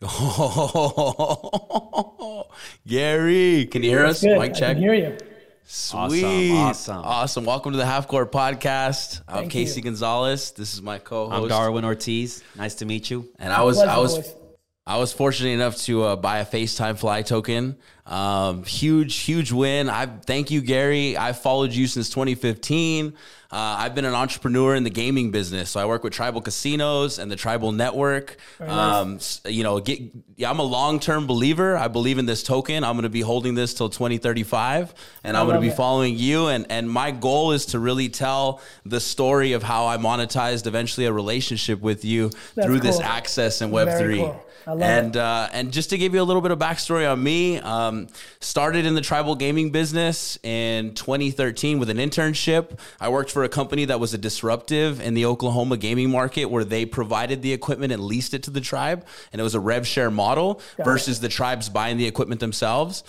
Oh, Gary, can you hear us? Good. Mic I check. can hear you. Sweet. Awesome, awesome. Awesome. Welcome to the Half Court Podcast. I'm Thank Casey you. Gonzalez. This is my co-host. I'm Darwin Ortiz. Nice to meet you. And I was Pleasure, I was boys. I was fortunate enough to uh, buy a FaceTime Fly token. Um, huge, huge win. I thank you, Gary. I followed you since 2015. Uh, I've been an entrepreneur in the gaming business, so I work with Tribal Casinos and the Tribal Network. Um, s- you know, get, yeah, I'm a long-term believer. I believe in this token. I'm going to be holding this till 2035, and I'm going to be it. following you. And and my goal is to really tell the story of how I monetized eventually a relationship with you That's through this access and Web Very three. cool. And uh, and just to give you a little bit of backstory on me, um, started in the tribal gaming business in 2013 with an internship. I worked for a company that was a disruptive in the Oklahoma gaming market, where they provided the equipment and leased it to the tribe, and it was a rev share model versus the tribes buying the equipment themselves.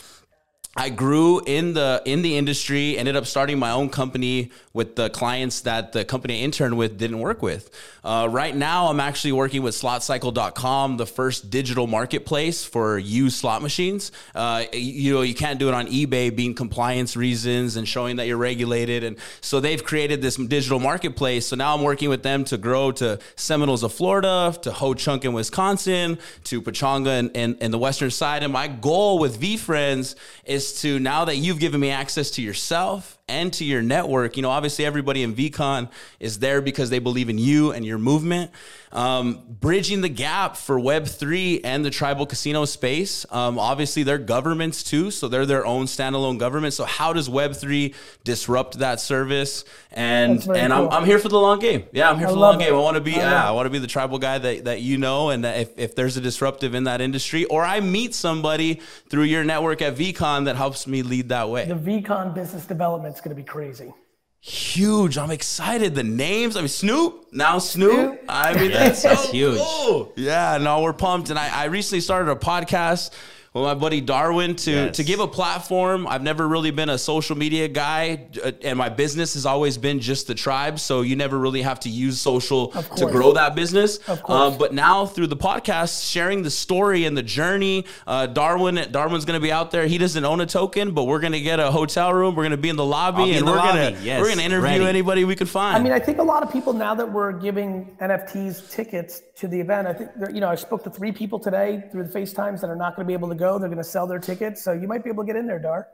I grew in the in the industry, ended up starting my own company with the clients that the company I interned with didn't work with. Uh, right now, I'm actually working with SlotCycle.com, the first digital marketplace for used slot machines. Uh, you know, you can't do it on eBay, being compliance reasons and showing that you're regulated, and so they've created this digital marketplace. So now I'm working with them to grow to Seminoles of Florida, to Ho Chunk in Wisconsin, to Pechanga in, in, in the western side. And my goal with VeeFriends is to now that you've given me access to yourself and to your network, you know, obviously everybody in VeeCon is there because they believe in you and your movement. Um, bridging the gap for Web3 and the tribal casino space. Um, obviously, they're governments too, so they're their own standalone government. So, how does Web3 disrupt that service? And and I'm. I'm here for the long game. Yeah, I'm here I for the long it. game. I want to be I yeah. I want to be the tribal guy that, that you know, and that if, if there's a disruptive in that industry, or I meet somebody through your network at VeeCon that helps me lead that way. The VeeCon business development is going to be crazy. Huge. I'm excited. The names. I mean, Snoop. Now Snoop. Snoop. I mean, that's, that's so huge. cool. Yeah. No, we're pumped. And I, I recently started a podcast with my buddy Darwin to Yes. to give a platform. I've never really been a social media guy, uh, and my business has always been just the tribe. So you never really have to use social to grow that business. Um, but now through the podcast, sharing the story and the journey, uh, Darwin Darwin's going to be out there. He doesn't own a token, but we're going to get a hotel room. We're going to be in the lobby, and we're gonna Yes, we're going to interview ready. anybody we can find. I mean, I think a lot of people now that we're giving NFTs tickets to the event, I think, you know, I spoke to three people today through the FaceTimes that are not going to be able to go. They're going to sell their tickets. So you might be able to get in there, Dar.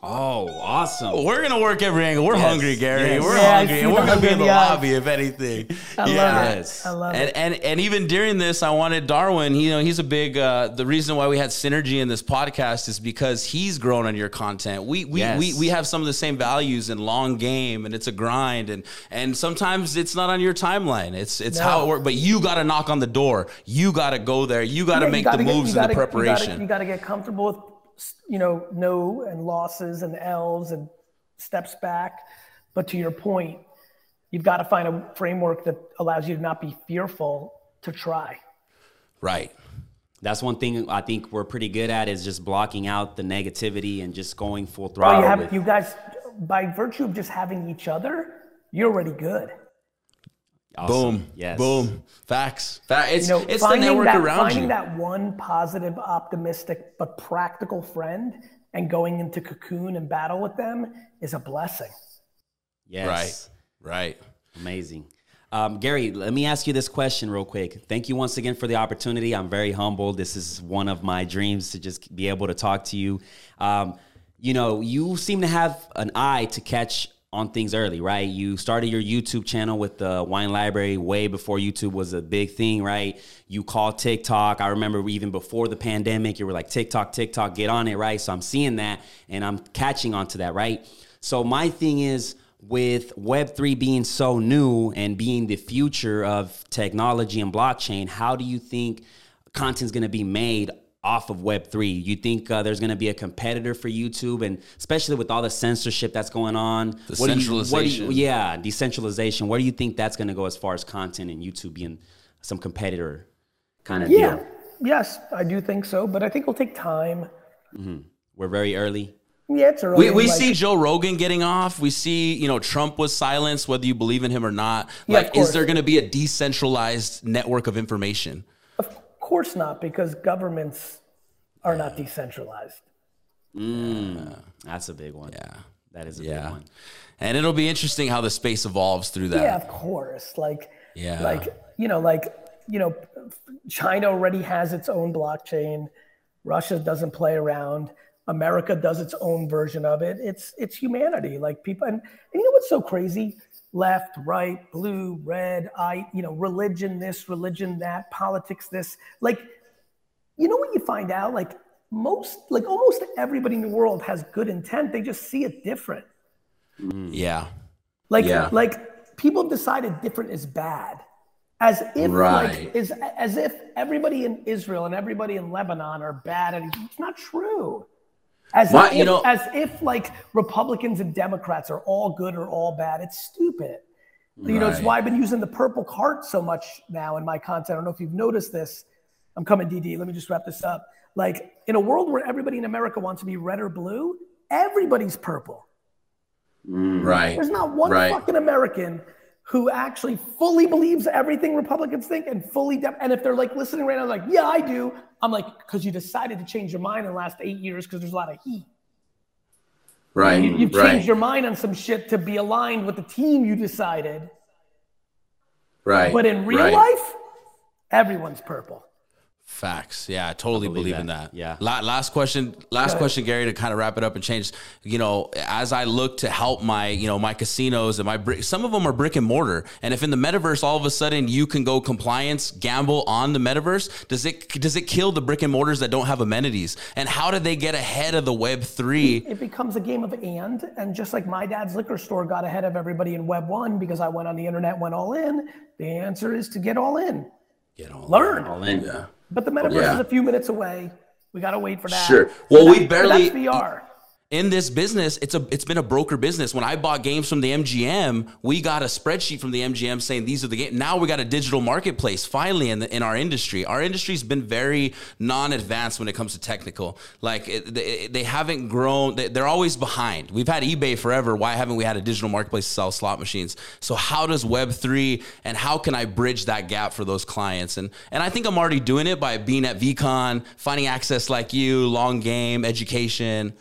Oh, awesome. We're gonna work every angle. We're Yes, hungry, Gary. yes. We're Yeah, hungry, and we're gonna be in the eyes. lobby if anything. I love yeah. it. Yes. I love And, it. and and even during this, I wanted Darwin. You know, he's a big. Uh, the reason why we had synergy in this podcast is because he's grown on your content. We we, Yes. we we have some of the same values in long game, and it's a grind, and and sometimes it's not on your timeline. It's it's No. how it works. But you got to knock on the door. You got to go there. You got to Yeah, make gotta the get- moves you and the gotta- preparation. You got to get comfortable with, you know, no and losses and L's and steps back. But to your point, you've got to find a framework that allows you to not be fearful to try. right. That's one thing I think we're pretty good at is just blocking out the negativity and just going full oh, Well, throttle. you have you guys by virtue of just having each other, you're already good. Awesome. Boom. Yes. Boom. Facts. Fact. It's You know, it's the network that, around finding you. that one positive, optimistic, but practical friend and going into cocoon and battle with them is a blessing. Yes. Right. Right. Amazing. Um, Gary, let me ask you this question real quick. Thank you once again for the opportunity. I'm very humbled. This is one of my dreams to just be able to talk to you. Um, you know, you seem to have an eye to catch on things early, right? You started your YouTube channel with the wine library way before YouTube was a big thing, right? You called TikTok. I remember even before the pandemic, you were like, TikTok, TikTok, get on it, right? So I'm seeing that and I'm catching on to that, right? So my thing is, with Web3 being so new and being the future of technology and blockchain, how do you think content's going to be made off of Web3? You think uh, there's going to be a competitor for YouTube, and especially with all the censorship that's going on, The what do you- what do you- centralization. yeah, decentralization. Where do you think that's going to go as far as content and YouTube being some competitor kind of Yeah. deal? Yes, I do think so, but I think it'll take time. We're very early. Yeah, it's early. We, we like- see Joe Rogan getting off. We see, you know, Trump was silenced, whether you believe in him or not. Yeah, Like, is there going to be a decentralized network of information? Of course not, because governments are not decentralized. Mm, that's a big one. Yeah. That is a Yeah. big one. And it'll be interesting how the space evolves through that. Yeah, of course. Like, Yeah. like you know, like you know, China already has its own blockchain. Russia doesn't play around. America does its own version of it. It's it's humanity. Like people, and, and you know what's so crazy? Left, right, blue, red. I, you know, religion this, religion that, politics this. Like, you know what you find out? Like most, like almost everybody in the world has good intent. They just see it different. Mm-hmm. Yeah. Like, Yeah. like people have decided different is bad, as if Right. like is as if everybody in Israel and everybody in Lebanon are bad, and it's not true. As Why- if, you know- as if like Republicans and Democrats are all good or all bad. It's stupid. You know, it's why I've been using the purple cart so much now in my content. I don't know if you've noticed this. I'm coming, DD. Let me just wrap this up. Like in a world where everybody in America wants to be red or blue, everybody's purple. Mm, right. There's not one Right. fucking American who actually fully believes everything Republicans think and fully, de- and if they're like listening right now, like, yeah, I do. I'm like, because you decided to change your mind in the last eight years because there's a lot of heat. Right. You, you've right. changed your mind on some shit to be aligned with the team you decided. right. But in real right. life, everyone's purple. Facts. Yeah, I totally believe, in that. that. Yeah. La- last question. Last ahead. question, Gary, to kind of wrap it up and change. You know, as I look to help my, you know, my casinos and my brick, some of them are brick and mortar. And if in the metaverse all of a sudden you can go compliance gamble on the metaverse, does it does it kill the brick and mortars that don't have amenities? And how do they get ahead of the Web three? It becomes a game of and, and just like my dad's liquor store got ahead of everybody in Web one because I went on the internet, went all in. The answer is to get all in, You know, learn. All in. Yeah. But the metaverse Yeah. is a few minutes away. We got to wait for that. Sure. Well, So we that- barely- That's VR. In this business, it's a it's been a broker business. When I bought games from the MGM, we got a spreadsheet from the MGM saying these are the games. Now we got a digital marketplace finally in the, in our industry. Our industry's been very non-advanced when it comes to technical. Like it, they, they haven't grown. They, they're always behind. We've had eBay forever. Why haven't we had a digital marketplace to sell slot machines? So how does Web three and how can I bridge that gap for those clients? And and I think I'm already doing it by being at VeeCon, finding access like you, long game, education.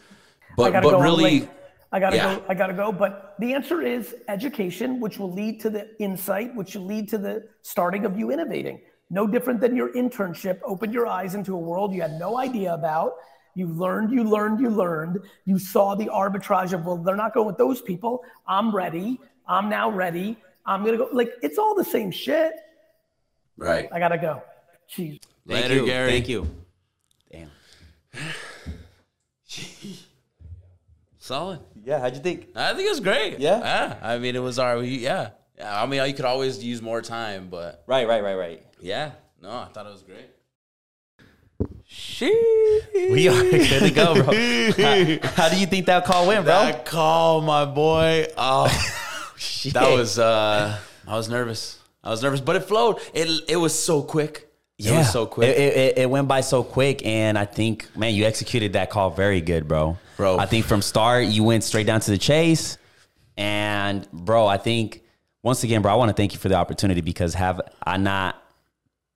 I But gotta but go. I'm really. I gotta yeah. go. I gotta go. But the answer is education, which will lead to the insight, which will lead to the starting of you innovating. No different than your internship opened your eyes into a world you had no idea about. You learned, you learned, you learned. You saw the arbitrage of, well, they're not going with those people. I'm ready. I'm now ready. I'm gonna go. Like it's all the same shit. Right. I gotta go. Jeez. Thank Later, you. Gary. Thank you. Damn. Solid. Yeah, how'd you think? I think it was great. Yeah? Yeah. I mean, it was our, yeah. yeah. I mean, you could always use more time, but Right, right, right, right. yeah. No, I thought it was great. Sheesh. We are good to go, bro. how, how do you think that call went, bro? That call, my boy. Oh, Shit. that was, uh, I was nervous. I was nervous, but it flowed. It, it was so quick. It was so quick. It, it, it went by so quick, and I think, man, you executed that call very good, bro. Bro. I think from start you went straight down to the chase, and bro, I think once again, bro, I want to thank you for the opportunity because have I not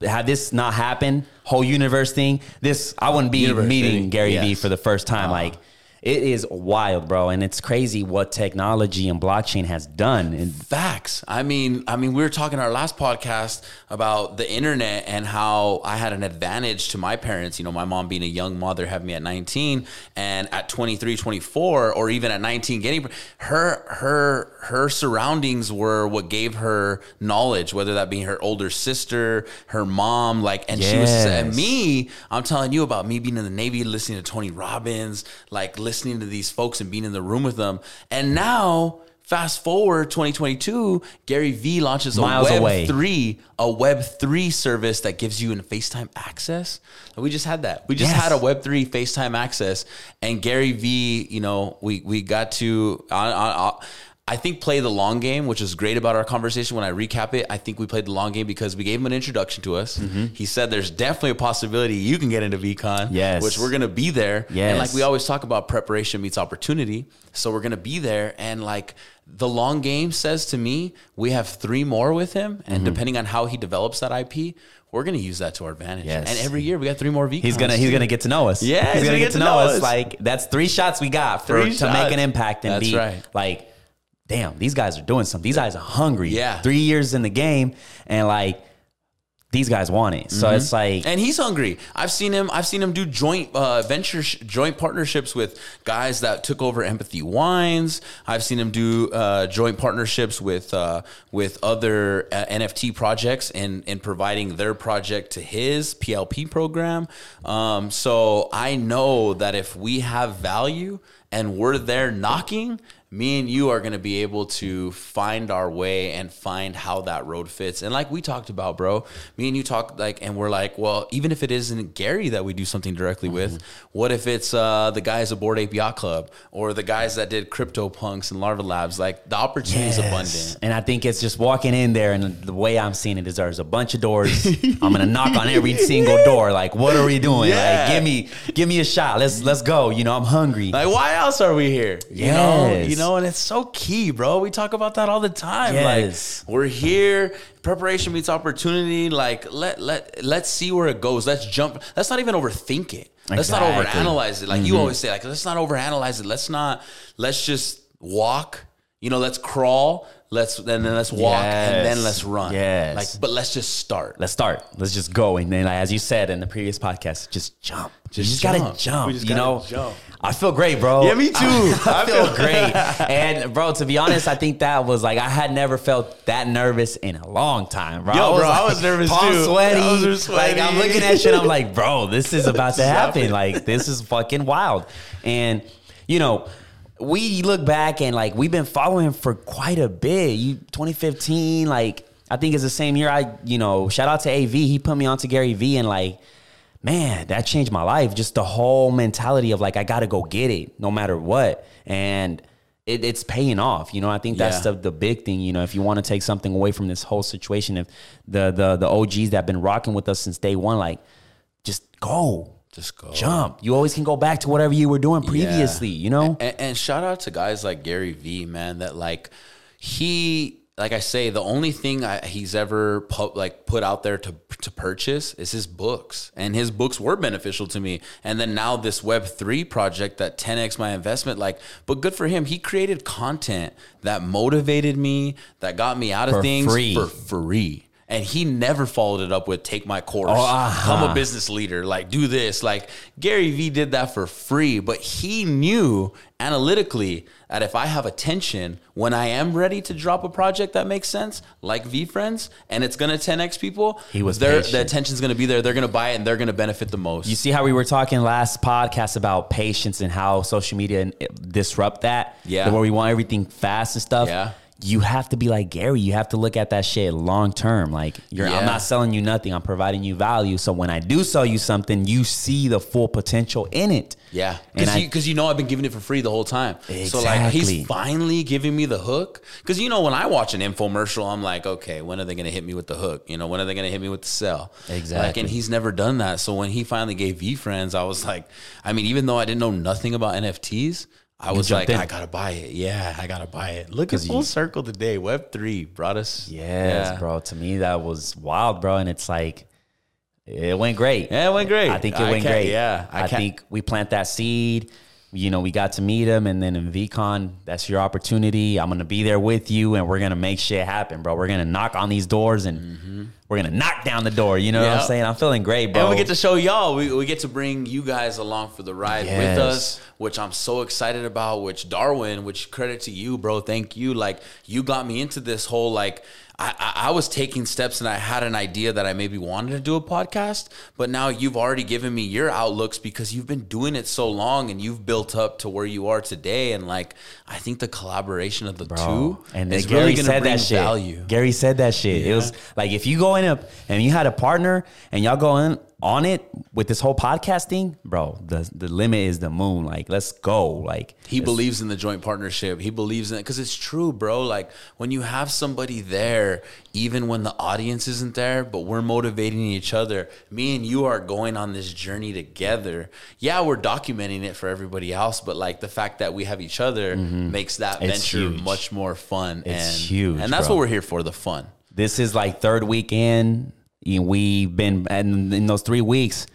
had this not happen, whole universe thing, this I wouldn't be Universe meeting thing, Gary Vee for the first time. Like it is wild, bro, and it's crazy what technology and blockchain has done. And Facts. I mean, I mean, we were talking our last podcast about the internet and how I had an advantage to my parents. You know, my mom being a young mother, having me at 19, and at 23, 24, or even at 19, getting her her her surroundings were what gave her knowledge, whether that being her older sister, her mom, like, and she was and me. I'm telling you about me being in the Navy, listening to Tony Robbins, like listening to these folks and being in the room with them, and now. Fast forward 2022, Gary Vee launches a Miles Web away. three, a Web three service that gives you an FaceTime access. And we just had that. We just Yes. had a Web three FaceTime access, and Gary Vee, you know, we we got to. I think play the long game, which is great about our conversation. When I recap it, I think we played the long game because we gave him an introduction to us. Mm-hmm. He said there's definitely a possibility you can get into VeeCon, Yes. which we're gonna be there. Yes. And like we always talk about preparation meets opportunity. So we're gonna be there and like the long game says to me, we have three more with him, and mm-hmm. depending on how he develops that IP, we're gonna use that to our advantage. Yes. And every year we got three more VeeCons. He's gonna he's too. gonna get to know us. Yeah, he's, gonna get, to know, us. us. Like that's three shots we got for Three to make an impact and That's be right. like, damn, these guys are doing something. These guys are hungry. Yeah. three years in the game and like these guys want it. So it's like and he's hungry. I've seen him. I've seen him do joint uh, venture, joint partnerships with guys that took over Empathy Wines. I've seen him do uh, joint partnerships with uh, with other uh, NFT projects and and providing their project to his PLP program. Um, so I know that if we have value and we're there knocking. Me and you are going to be able to find our way and find how that road fits. And like we talked about, bro, me and you talked like, and we're like, well, even if it isn't Gary that we do something directly with, what if it's uh, the guys aboard Ape Yacht Club or the guys that did Crypto Punks and Larva Labs? Like the opportunity is abundant. And I think it's just walking in there, and the way I'm seeing it is there's a bunch of doors. I'm gonna knock on every single door. Like, what are we doing? Yeah. Like, give me, give me a shot. Let's let's go. You know, I'm hungry. Like, why else are we here? You know, Yes. you know, and it's so key, bro. We talk about that all the time. Yes. Like, we're here. Preparation meets opportunity. Like, let let let's see where it goes. Let's jump. Let's not even overthink it. Let's not Mm-hmm. overanalyze it. Like you always say, like let's not overanalyze it. Let's not. Let's just walk. You know, let's crawl. Let's and then let's walk and then let's run. Yes. Like, but let's just start. Let's start. Let's just go. And then, like, as you said in the previous podcast, just jump. Just just jump. gotta jump. We just you gotta know, jump. I feel great, bro. Yeah, me too. I, feel great. And bro, to be honest, I think that was like I had never felt that nervous in a long time, bro. Yo, bro, I was nervous palm too. Sweaty. I was Like I'm looking at shit. I'm like, bro, this is about to happen. Like this is fucking wild. And you know. We look back and like we've been following him for quite a bit. You 2015, like I think it's the same year I, you know, shout out to AV. He put me on to Gary Vee and like, man, that changed my life. Just the whole mentality of like, I gotta go get it no matter what. And it, it's paying off. You know, I think that's Yeah. the, the big thing. You know, if you want to take something away from this whole situation, if the the the OGs that have been rocking with us since day one, like, just go. Just go. Jump. You always can go back to whatever you were doing previously, you know? And, and shout out to guys like Gary Vee, man. That like he, like I say, the only thing I, he's ever pu- like put out there to to purchase is his books, and his books were beneficial to me. And then now this Web three project that 10x my investment, like, but good for him. He created content that motivated me, that got me out of For things free. for free. And he never followed it up with take my course, Oh, uh-huh. become a business leader, like do this. Like Gary Vee did that for free, but he knew analytically that if I have attention when I am ready to drop a project that makes sense, like VeeFriends, and it's gonna 10x people, He was their patient. the attention's gonna be there. They're gonna buy it and they're gonna benefit the most. You see how we were talking last podcast about patience and how social media disrupt that? Yeah. Where we want everything fast and stuff. Yeah. You have to be like Gary. You have to look at that shit long term. Like you're, Yeah. I'm not selling you nothing. I'm providing you value. So when I do sell you something, you see the full potential in it. Yeah, because I- you know I've been giving it for free the whole time. Exactly. So like he's finally giving me the hook. Because you know when I watch an infomercial, I'm like, okay, when are they gonna hit me with the hook? You know, when are they gonna hit me with the sell? Like, Exactly. and he's never done that. So when he finally gave VeeFriends, I was like, I mean, even though I didn't know nothing about NFTs. I was like, in. I gotta buy it. Yeah, I gotta buy it. Look at full circle today. Web three brought us. Yes, yeah. bro. To me, that was wild, bro. And it's like, it went great. Yeah, it went great. I think it I went great. yeah, I I, think we plant that seed. You know, we got to meet him, and then in VeeCon, that's your opportunity. I'm gonna be there with you, and we're gonna make shit happen, bro. We're gonna knock on these doors, and we're gonna knock down the door. You know what Mm-hmm. I'm saying? I'm feeling great, bro. And we get to show y'all. We, we get to bring you guys along for the ride with us, which I'm so excited about. Which Darwin, which credit to you, bro. Thank you. Like you got me into this whole like. I, I, was taking steps and I had an idea that I maybe wanted to do a podcast, but now you've already given me your outlooks because you've been doing it so long and you've built up to where you are today. And like, I think the collaboration of the two and is Gary really going to said bring that shit. value. Gary said that shit. It was like if you go in up and you had a partner and y'all go in on it with this whole podcasting, bro, the the limit is the moon. Like, let's go. Like He believes in the joint partnership. He believes in it because it's true, bro. Like when you have somebody there, even when the audience isn't there, but we're motivating each other. Me and you are going on this journey together. Yeah, we're documenting it for everybody else, but like the fact that we have each other makes that Mm-hmm. It's venture huge. much more fun. It's and, huge, and that's bro. what we're here for the fun. this is like third weekend. We've been and in those three weeks,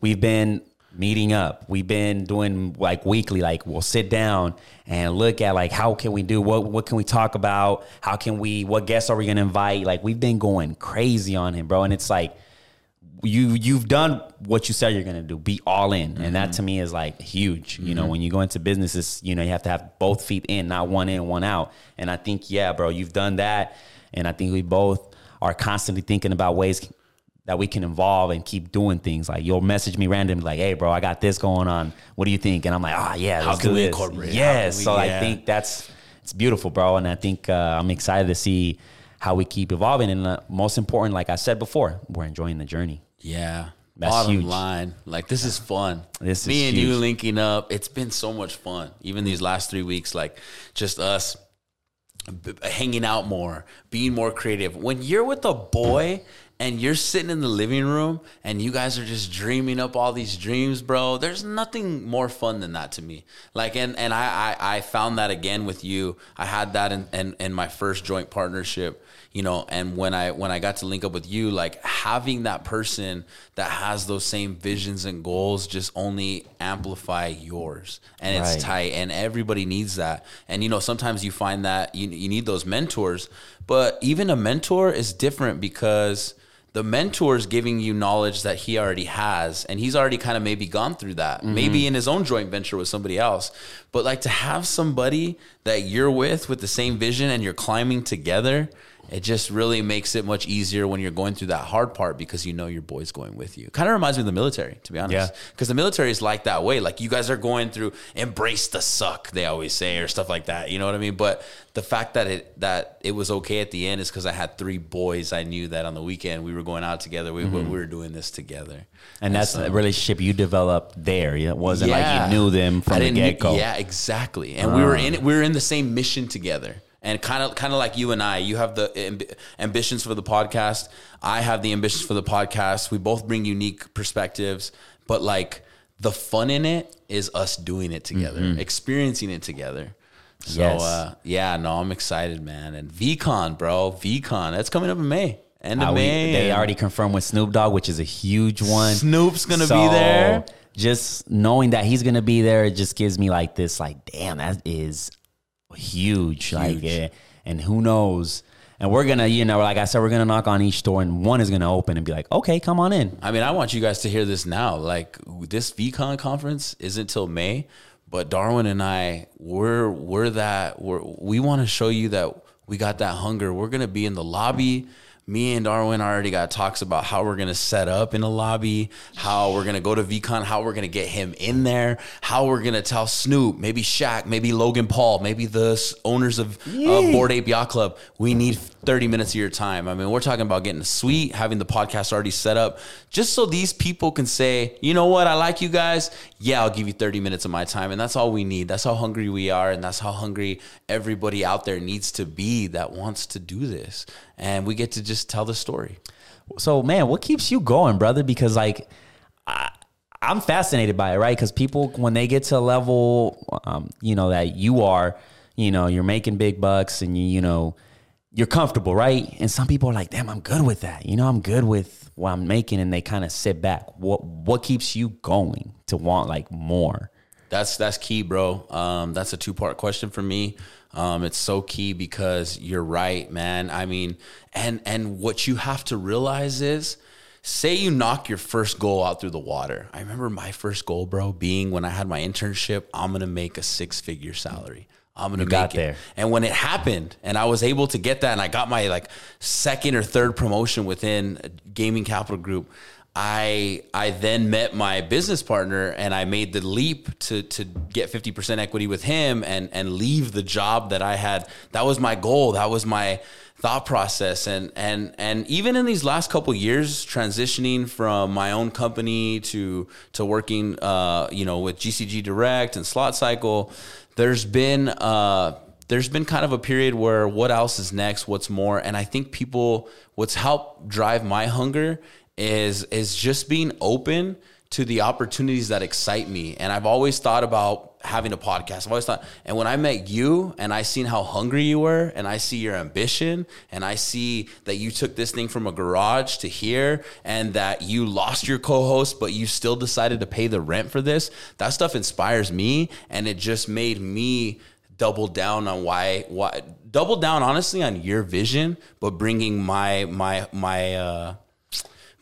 we've been meeting up. We've been doing like weekly, like we'll sit down and look at like how can we do what what can we talk about? How can we what guests are we gonna invite? Like we've been going crazy on him, bro. And it's like you you've done what you said you're gonna do. Be all in, and that mm-hmm. to me is like huge. You know, mm-hmm. when you go into businesses, you know you have to have both feet in, not one in, one out. And I think yeah, bro, you've done that, and I think we both are constantly thinking about ways that we can evolve and keep doing things. Like you'll message me randomly, like, "Hey, bro, I got this going on. What do you think?" And I'm like, "Ah, yeah, How can do we this." incorporate it? How Yes, can we- so yeah. I think that's it's beautiful, bro, and I think uh, I'm excited to see how we keep evolving. And uh, most important, like I said before, we're enjoying the journey. Yeah. That's Bottom huge. line, like this is fun. This Me and you linking up. It's been so much fun. Even these last three weeks, like just us hanging out more, being more creative. When you're with a boy and you're sitting in the living room and you guys are just dreaming up all these dreams, bro, there's nothing more fun than that to me. Like, and and I I, I found that again with you. I had that in, in in my first joint partnership you know and when i when i got to link up with you like having that person that has those same visions and goals just only amplify yours and Right. it's tight and everybody needs that. And you know sometimes you find that you, you need those mentors but even a mentor is different because the mentor is giving you knowledge that he already has and he's already kind of maybe gone through that mm-hmm. maybe in his own joint venture with somebody else. But like to have somebody that you're with with the same vision and you're climbing together it just really makes it much easier when you're going through that hard part because you know your boy's going with you. Kind of reminds me of the military, to be honest. Yeah. Because the military is like that way. Like you guys are going through embrace the suck, they always say, or stuff like that. You know what I mean? But the fact that it that it was okay at the end is because I had three boys. I knew that on the weekend we were going out together. We, we mm-hmm. were doing this together. And that's so- the relationship you developed there. It wasn't like you knew them from the get go. Yeah, exactly. And we were ah. in we were in the same mission together. And kind of kind of like you and I, you have the amb- ambitions for the podcast. I have the ambitions for the podcast. We both bring unique perspectives, but like the fun in it is us doing it together, experiencing it together. So Yes. uh, yeah, no, I'm excited, man. And VeeCon, bro, VeeCon, that's coming up in May. End of Uh, we- May. they already confirmed with Snoop Dogg, which is a huge one. Snoop's gonna be there. Just knowing that he's gonna be there, it just gives me like this, like, damn, that is huge. Like, Huge. eh, and who knows? And we're gonna, you know, like I said, we're gonna knock on each door, and one is gonna open and be like, okay, come on in. I mean, I want you guys to hear this now. Like this VeeCon conference isn't till May, but Darwin and I, we're we're that we're, we want to show you that we got that hunger. We're gonna be in the lobby. Me and Darwin already got talks about how we're gonna set up in a lobby, how we're gonna go to VeeCon, how we're gonna get him in there, how we're gonna tell Snoop, maybe Shaq, maybe Logan Paul, maybe the owners of uh, Bored Ape Yacht Club. We need 30 minutes of your time. I mean, we're talking about getting a suite, having the podcast already set up, just so these people can say, you know what, I like you guys. Yeah, I'll give you 30 minutes of my time. And that's all we need. That's how hungry we are. And that's how hungry everybody out there needs to be that wants to do this. And we get to just tell the story. So, man, what keeps you going, brother? Because like, I, I'm fascinated by it, right? Because people, when they get to a level, um, you know, that you are, you know, you're making big bucks, and you, you know, you're comfortable, right? And some people are like, damn, I'm good with that. You know, I'm good with what I'm making, and they kind of sit back. What What keeps you going to want like more? That's that's key, bro. Um, that's a two part question for me. Um, it's so key because you're right, man. I mean, and and what you have to realize is, say you knock your first goal out through the water. I remember my first goal, bro, being when I had my internship. I'm gonna make a six figure salary. I'm gonna You make got it. there. And when it happened, and I was able to get that, and I got my like second or third promotion within Gaming Capital Group. I I then met my business partner and I made the leap to to get 50% equity with him and and leave the job that I had. That was my goal. That was my thought process and and and even in these last couple years transitioning from my own company to to working uh you know with GCG Direct and Slot Cycle there's been uh there's been kind of a period where what else is next what's more and I think people what's helped drive my hunger is is just being open to the opportunities that excite me. And I've always thought about having a podcast. I've always thought, and when I met you and I seen how hungry you were, and I see your ambition, and I see that you took this thing from a garage to here, and that you lost your co-host, but you still decided to pay the rent for this. That stuff inspires me, and it just made me double down on why why double down honestly on your vision, but bringing my my my uh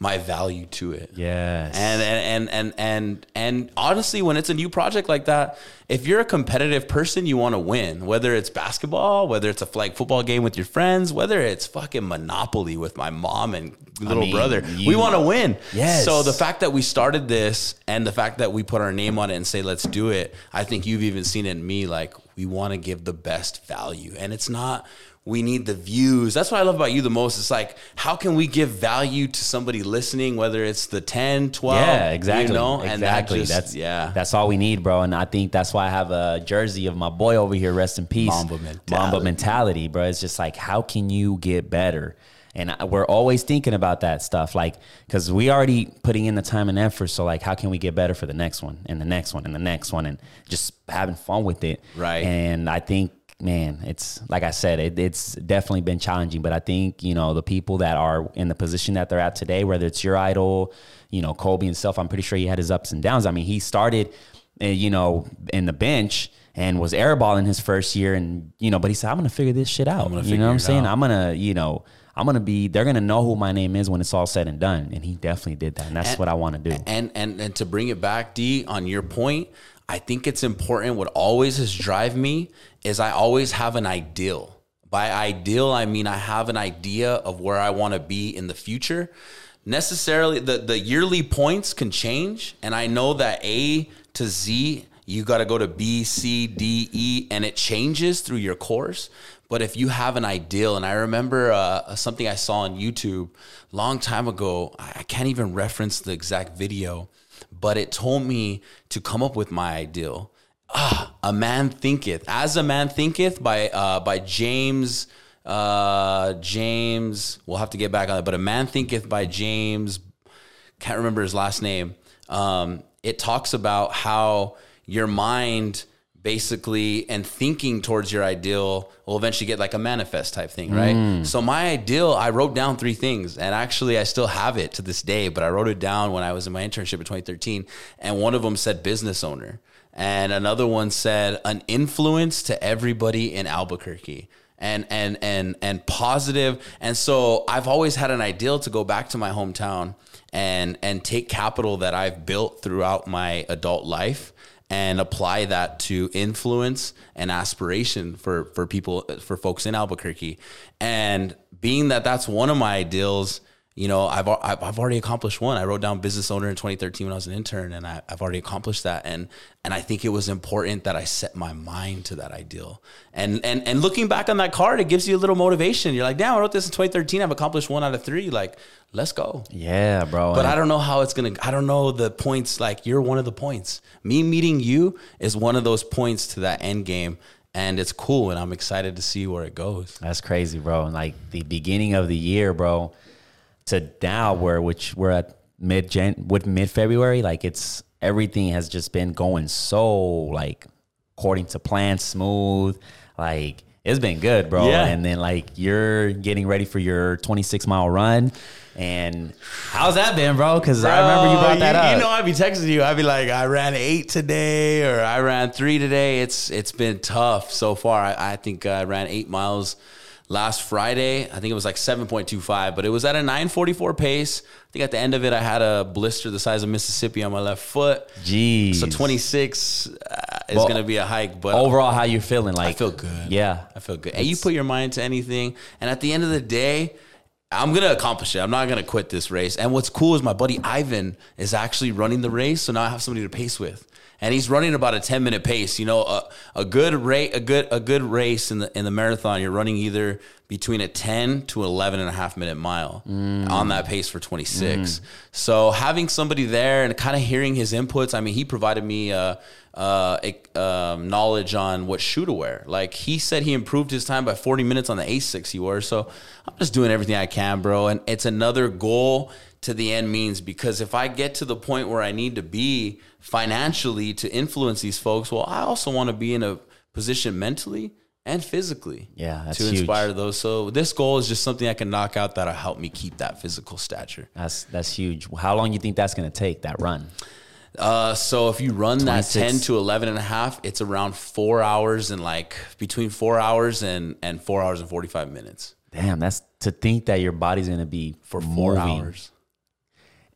my value to it. Yes. And and and and and and honestly, when it's a new project like that, if you're a competitive person, you want to win. Whether it's basketball, whether it's a flag football game with your friends, whether it's fucking Monopoly with my mom and little mean, brother, you- we want to win. Yes. So the fact that we started this and the fact that we put our name on it and say let's do it, I think you've even seen it in me. Like we want to give the best value, and it's not we need the views. That's what I love about you the most. It's like, how can we give value to somebody listening, whether it's the 10, 12, yeah, exactly. you know? And that exactly. just- that's yeah. That's all we need, bro. And I think that's why I have a jersey of my boy over here. Rest in peace, Mamba mentality. Mamba mentality, bro. It's just like, how can you get better? And we're always thinking about that stuff, like, because we already putting in the time and effort. So, like, how can we get better for the next one, and the next one, and the next one, and just having fun with it, Right. And I think man, it's like I said, it, it's definitely been challenging. But I think you know the people that are in the position that they're at today, whether it's your idol, you know Kobe himself, I'm pretty sure he had his ups and downs. I mean, he started, uh, you know, in the bench and was airballing his first year, and you know, but he said, I'm gonna figure this shit out. you know what I'm saying? out. I'm gonna, you know. I'm gonna be. They're gonna know who my name is when it's all said and done, and he definitely did that, and that's what I want to do. and and and to bring it back d on your point i think it's important what always has drive me is i always have an ideal. By ideal i mean i have an idea of where i want to be in the future. Necessarily the the yearly points can change and i know that a to z you got to go to b c d e and it changes through your course. But if you have an ideal, and I remember uh, something I saw on YouTube long time ago, I I can't even reference the exact video, but it told me to come up with my ideal. Ah, a man thinketh, as a man thinketh, by uh, by James. Uh, James, we'll have to get back on it, but a man thinketh by James can't remember his last name. Um, it talks about how your mind basically and thinking towards your ideal will eventually get like a manifest type thing, right? Mm. So my ideal, I wrote down three things, and actually I still have it to this day. But I wrote it down when I was in my internship in 2013, and one of them said business owner, and another one said an influence to everybody in Albuquerque and and and and positive. And so I've always had an ideal to go back to my hometown and and take capital that I've built throughout my adult life and apply that to influence and aspiration for for people for folks in Albuquerque. And being that that's one of my ideals, you know, I've I've already accomplished one. I wrote down business owner in 2013 when I was an intern, and I, I've already accomplished that. And and I think it was important that I set my mind to that ideal. And and and looking back on that card, it gives you a little motivation. You're like, damn, I wrote this in 2013. I've accomplished one out of three. Like, let's go. Yeah, bro. But I don't know how it's gonna. I don't know the points. Like you're one of the points. Me meeting you is one of those points to that end game, and it's cool. And I'm excited to see where it goes. That's crazy, bro. And like the beginning of the year, bro, to now where which we're at mid Jan with mid February, like it's everything has just been going so like according to plan, smooth. Like it's been good, bro. Yeah. And then like you're getting ready for your 26 mile run. And how's that been, bro? Because I remember you brought that you, up. You know, I'd be texting you. I'd be like, I ran eight today, or I ran three today. It's it's been tough so far. I, I think I ran eight miles last Friday. I think it was like seven point two five, but it was at a nine forty four pace. I think at the end of it, I had a blister the size of Mississippi on my left foot. Jeez. So twenty six uh, is Well, going to be a hike, but Overall, how you feeling? Like I feel good. Yeah. I feel good. And you put your mind to anything, and at the end of the day, I'm gonna accomplish it. I'm not gonna quit this race. And what's cool is my buddy Ivan is actually running the race, so now I have somebody to pace with. And he's running about a 10 minute pace. You know, a, a good rate, a good a good race in the in the marathon, you're running either between a 10 to 11 and a half minute mile on that pace for 26. So having somebody there and kind of hearing his inputs, I mean, he provided me uh, uh, um, knowledge on what shoe to wear. Like he said, he improved his time by 40 minutes on the Asics he wore. So I'm just doing everything I can, bro. And it's another goal to the end means because if I get to the point where I need to be financially to influence these folks, well, I also want to be in a position mentally and physically Yeah, that's to huge. inspire those. So this goal is just something I can knock out that'll help me keep that physical stature. That's that's huge. How long you think that's gonna take that run? Uh, so if you run that 10 to 11 and a half, it's around four hours and like between four hours and, and four hours and 45 minutes Damn, that's to think that your body's gonna be for four moving hours.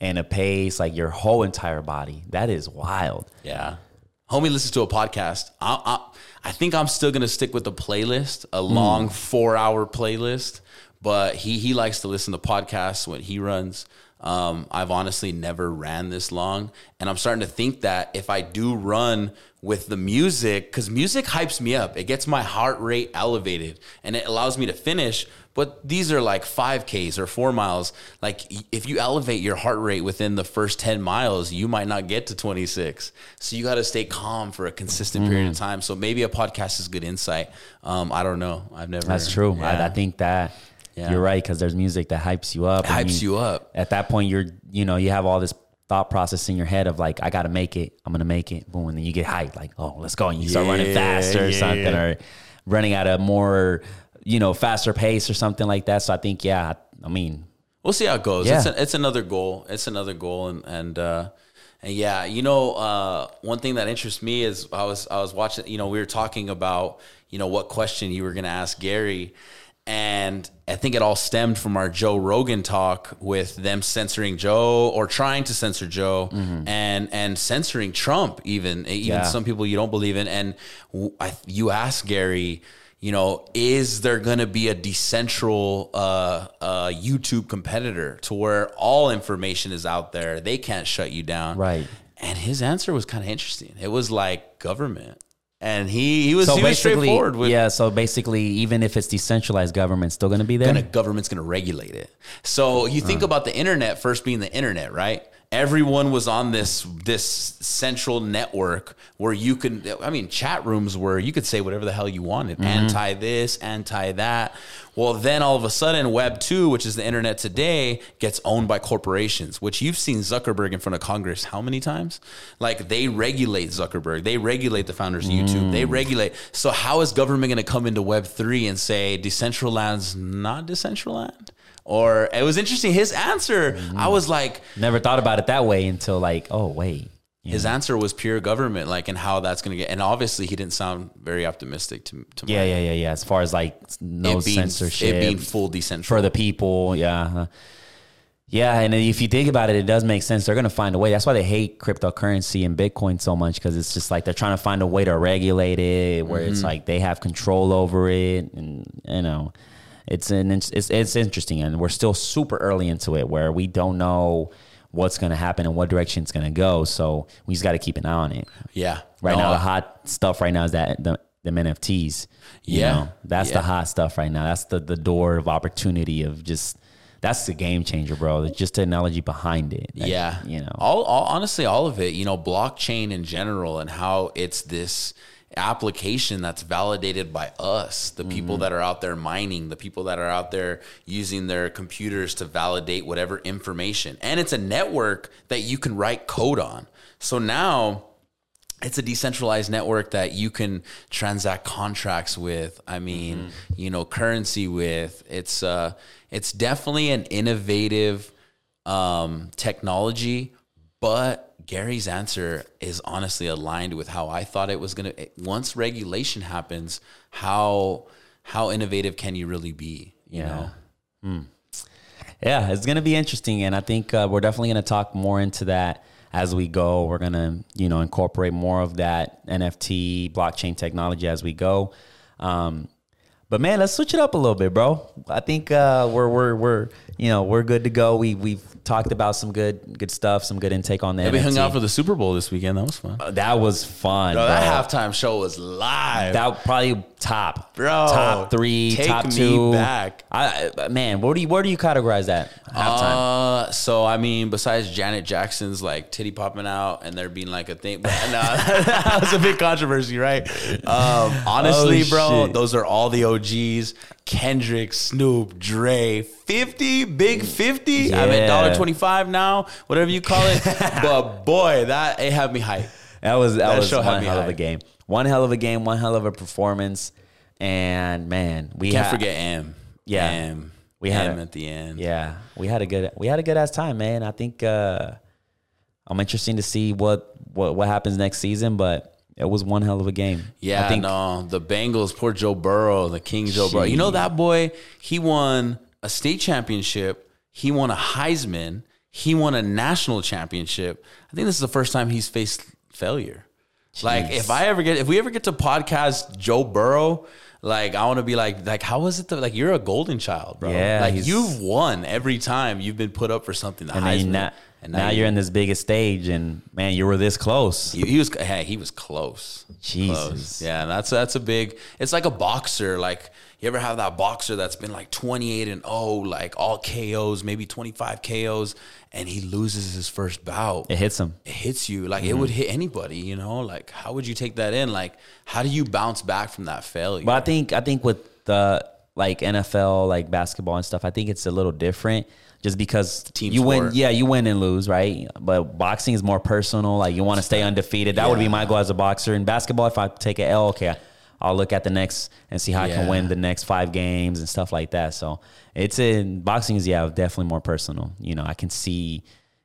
And a pace like your whole entire body. That is wild. Yeah. Homie listens to a podcast. I, I, I think I'm still going to stick with the playlist, a hmm. long four hour playlist, but he, he likes to listen to podcasts when he runs. Um, I've honestly never ran this long. And I'm starting to think that if I do run with the music, because music hypes me up, it gets my heart rate elevated and it allows me to finish. But these are like 5Ks or four miles. Like if you elevate your heart rate within the first 10 miles, you might not get to 26. So you got to stay calm for a consistent period Mm-hmm. of time. So maybe a podcast is good insight. Um, I don't know. I've never. That's true. I, I think that Yeah. you're right because there's music that hypes you up. and hypes you up. At that point, you're you know you have all this thought process in your head of like I got to make it. I'm gonna make it. Boom, and then you get hyped like oh let's go and you start running Yeah, faster or yeah. something or running at a more you know faster pace or something like that. So I think yeah. I mean We'll see how it goes. Yeah. It's, a, it's another goal. It's another goal, and and uh, and yeah, you know, uh, one thing that interests me is I was I was watching. You know, we were talking about you know what question you were going to ask Gary, and I think it all stemmed from our Joe Rogan talk with them censoring Joe or trying to censor Joe and and censoring Trump even even Mm-hmm. Yeah. some people you don't believe in and I, you ask Gary you know, is there going to be a decentral uh, uh, YouTube competitor to where all information is out there? They can't shut you down, Right. And his answer was kind of interesting. It was like government, and he he was so he was straightforward with yeah. So basically, even if it's decentralized government, still gonna be there. gonna government's gonna regulate it. So you Uh. think about the internet first being the internet, right? Everyone was on this this central network where you can I mean chat rooms where you could say whatever the hell you wanted. Mm-hmm. Anti this, anti that. Well then all of a sudden web 2, which is the internet today, gets owned by corporations, which you've seen Zuckerberg in front of Congress how many times? Like they regulate Zuckerberg. They regulate the founders of YouTube. Mm. They regulate. So how is government going to come into Web three and say Decentraland's not Decentraland? Or it was interesting. His answer, Mm-hmm. I was like, Never thought about it that way until like oh wait. his answer was pure government, like, and how that's going to get. And obviously, he didn't sound very optimistic to, to Yeah, yeah, yeah, yeah. As far as like no it being, censorship it being full decentral. for the people, yeah, yeah. And if you think about it, it does make sense. They're gonna find a way. That's why they hate cryptocurrency and Bitcoin so much because it's just like they're trying to find a way to regulate it, where it's Mm-hmm. like they have control over it, and you know, it's an it's it's interesting, and we're still super early into it, where we don't know what's gonna happen and what direction it's gonna go. So we just got to keep an eye on it. yeah, Right No, now, the hot stuff right now is that the them NFTs. You Yeah. know, that's Yeah. the hot stuff right now. That's the the door of opportunity of just. That's the game changer, bro. It's just technology behind it. Like, yeah you know. all, all honestly all of it you know blockchain in general and how it's this application that's validated by us the people that are out there mining the people that are out there using their computers to validate whatever information and it's a network that you can write code on so now it's a decentralized network that you can transact contracts with. I mean, you know, currency with. It's uh, it's definitely an innovative um, technology, but Gary's answer is honestly aligned with how I thought it was gonna. Once regulation happens, how how innovative can you really be? You Yeah. know, yeah, it's gonna be interesting, and I think uh, we're definitely gonna talk more into that as we go. We're gonna, you know, incorporate more of that NFT blockchain technology as we go. Um, But man, let's switch it up a little bit, bro. I think uh, we're we're we're you know we're good to go. We we've talked about some good good stuff, some good intake on the. Yeah, we hung out for the Super Bowl this weekend. That was fun. Uh, that was fun. Bro, bro. that halftime show was live. That probably top, Bro, top three, take top me two. back. I, I- man, where do you where do you categorize that halftime? Uh, so I mean, besides Janet Jackson's like titty popping out and there being like a thing, but no, that was a big controversy, right? Um, honestly, Oh, bro, shit. those are all the OGs: Kendrick, Snoop, Dre, Fifty, Big Fifty. I'm at Yeah. dollar twenty five now, whatever you call it. but boy, that it had me hyped. that was that, that was one me hell of a game. One hell of a game. One hell of a performance. And man, we Can't had- forget M. Yeah. M. We had M a- at the end. Yeah, we had a good we had a good ass time, man. I think uh I'm interesting to see what what what happens next season, but it was one hell of a game. Yeah, I think no, the Bengals, poor Joe Burrow, the King Joe Burrow. You know that boy, he won a state championship, he won a Heisman, he won a national championship. I think this is the first time he's faced failure. Like if I ever get if we ever get to podcast Joe Burrow, like I want to be like like how was it that like you're a golden child, bro? Yeah, like you've won every time you've been put up for something. The and then Heisman, you and now you- you're in this biggest stage and man, you were this close. he, he was hey, he was close. Jesus. Close. Yeah, that's that's a big it's like a boxer. Like you ever have that boxer that's been like 28 and 0, like all KOs, maybe 25 KOs, and he loses his first bout. It hits him. It hits you. Like it mm-hmm. would hit anybody, you know? Like how would you take that in? Like how do you bounce back from that failure? But I think I think with the like NFL, like basketball and stuff, I think it's a little different. Just because Team you win, yeah, you win and lose, right? But boxing is more personal. Like you want to stay undefeated. That would be my goal as a boxer. In basketball, if I take an L, okay, I'll look at the next and see how I can win the next five games and stuff like that. So it's in boxing is yeah, definitely more personal. You know, I can see.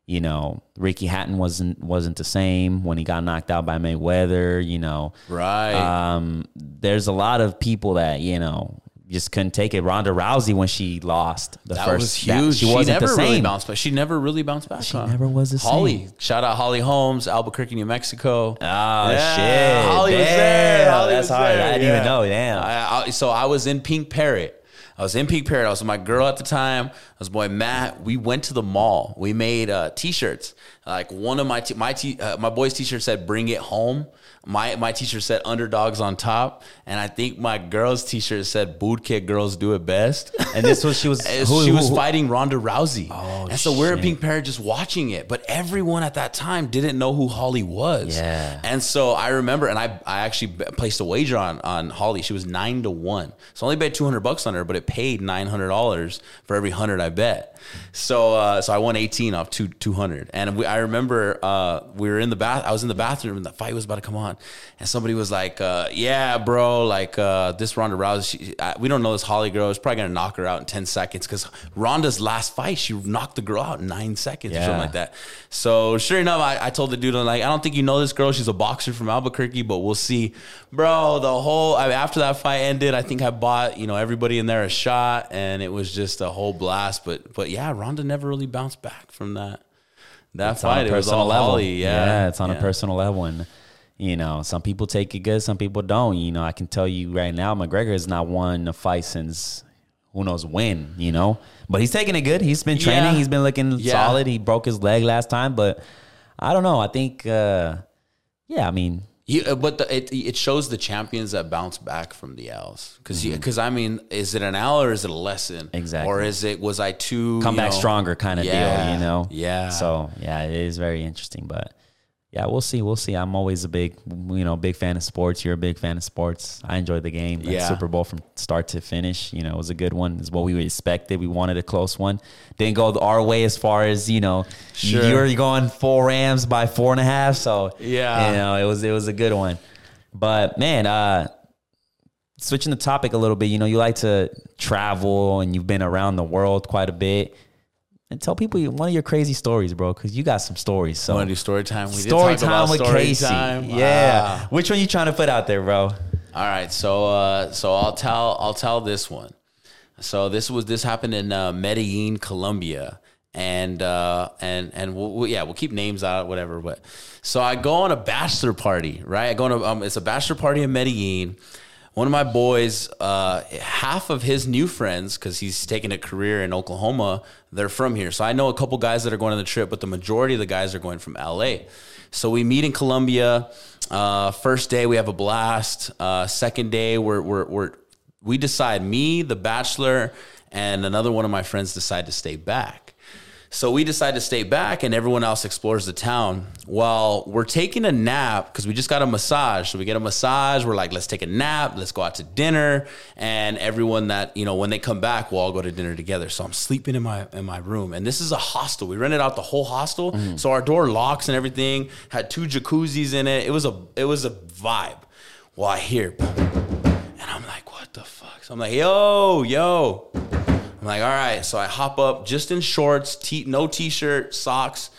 You know, Ricky Hatton wasn't wasn't the same when he got knocked out by Mayweather. You know, right. um, there's a lot of people that you know just couldn't take it. Ronda Rousey when she lost the that first, was that- huge. she she wasn't never the same. really bounced back. She never really bounced back. She never was the Holly, same. shout out Holly Holmes, Albuquerque, New Mexico. Oh Yeah, shit! Holly was Damn, there. Holly that's was hard. there, I didn't yeah. even know. Damn. I, I, so I was in Pink Parrot. I was in Pink Parrot. I was with my girl at the time. I was boy Matt. We went to the mall. We made uh, t-shirts. Like one of my t- my t- uh, my boy's t-shirt said "Bring it home." My my t-shirt said "Underdogs on top," and I think my girl's t-shirt said "Boot kick girls do it best." and this was she was who- she was who- fighting Ronda Rousey. Oh, and so we're in shit. Pink Parrot just watching it. But everyone at that time didn't know who Holly was. Yeah. And so I remember, and I, I actually placed a wager on, on Holly. She was nine to one. So I only bet 200 bucks on her, but it paid $900 for every 100 I bet. So uh, so I won 18 off two, 200. And we, I remember uh, we were in the bath. I was in the bathroom and the fight was about to come on. And somebody was like, uh, yeah, bro, like uh, this Ronda Rousey, she, I, we don't know this Holly girl. Is probably going to knock her out in 10 seconds because Ronda's last fight, she knocked the girl out in nine seconds or something like that. So sure enough, I, I told the dude, I'm like, I don't think you know this girl. She's a boxer from Albuquerque, but we'll see. Bro, the whole, I mean, after that fight ended, I think I bought, you know, everybody in there a shot and it was just a whole blast. But, but yeah, Ronda never really bounced back from that. That it's on fight, a it was personal all level. Holly. Yeah. it's on a personal level, and you know, some people take it good, some people don't. You know, I can tell you right now, McGregor has not won a fight since who knows when. You know, but he's taking it good. He's been training. Yeah. He's been looking Yeah. solid. He broke his leg last time, but I don't know. I think, uh, yeah, I mean, You, uh, but the, it it shows the champions that bounce back from the L's because because I mean, is it an L or is it a lesson? Mm-hmm. Exactly. Or is it was I too come back know- stronger kind of Yeah. deal, you know? Yeah. So yeah, it is very interesting, but yeah, we'll see. We'll see. I'm always a big, you know, big fan of sports. You're a big fan of sports. I enjoyed the game. Yeah. Super Bowl from start to finish. You know, it was a good one. It's what we expected. We wanted a close one. Didn't go our way as far as you know. Sure. You're going four Rams by four and a half. So Yeah. you know, it was it was a good one. But man, uh, switching the topic a little bit. You know, you like to travel and you've been around the world quite a bit. And tell people you- one of your crazy stories, bro, because you got some stories. So Want to do story time? We story time with story Casey. time. Yeah. Ah. Which one you trying to put out there, bro? All right, so uh, so I'll tell I'll tell this one. So this was this happened in uh, Medellin, Colombia, and uh, and and we'll, we'll- yeah we'll keep names out whatever. But so I go on a bachelor party, right? I go on a um, it's a bachelor party in Medellin. one of my boys, uh, half of his new friends, because he's taking a career in Oklahoma, they're from here. So I know a couple guys that are going on the trip, but the majority of the guys are going from LA. So we meet in Colombia. Uh, first day we have a blast. Uh, second day we're, we're, we're we decide me, the bachelor, and another one of my friends decide to stay back. So we decide to stay back, and everyone else explores the town. While we're taking a nap because we just got a massage. So we get a massage. We're like, let's take a nap. Let's go out to dinner. And everyone that you know, when they come back, we'll all go to dinner together. So I'm sleeping in my in my room, and this is a hostel. We rented out the whole hostel, mm-hmm. so our door locks and everything. Had two jacuzzis in it. It was a it was a vibe. Well, I hear, and I'm like, what the fuck? So I'm like, yo, yo. I'm like, all right. So I hop up just in shorts, t- no t-shirt, socks.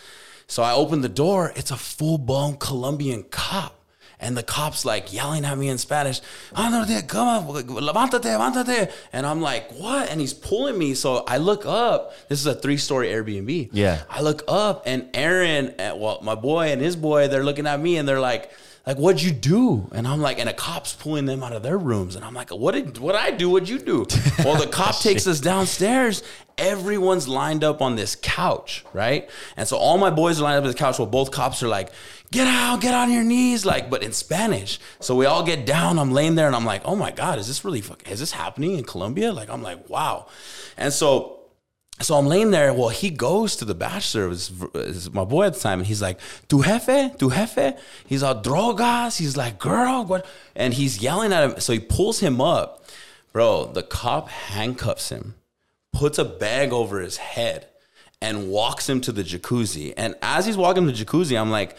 So I open the door. It's a full-blown Colombian cop. And the cop's like yelling at me in Spanish, come on, levántate, levántate. And I'm like, what? And he's pulling me. So I look up. This is a three-story Airbnb. Yeah. I look up and Aaron, uh, well, my boy and his boy, they're looking at me and they're like, like, what'd you do? And I'm like, and a cop's pulling them out of their rooms. And I'm like, what did what I do? What'd you do? well, the cop takes us downstairs. Everyone's lined up on this couch, right? And so all my boys are lined up on the couch. Well, both cops are like, get out, get on your knees, like, but in Spanish. So we all get down. I'm laying there and I'm like, oh my God, is this really is this happening in Colombia? Like, I'm like, wow. And so so I'm laying there. Well, he goes to the bachelor, is my boy at the time, and he's like, "Tu jefe, tu jefe." He's all drogas. He's like, "Girl, what?" And he's yelling at him. So he pulls him up, bro. The cop handcuffs him, puts a bag over his head, and walks him to the jacuzzi. And as he's walking to the jacuzzi, I'm like,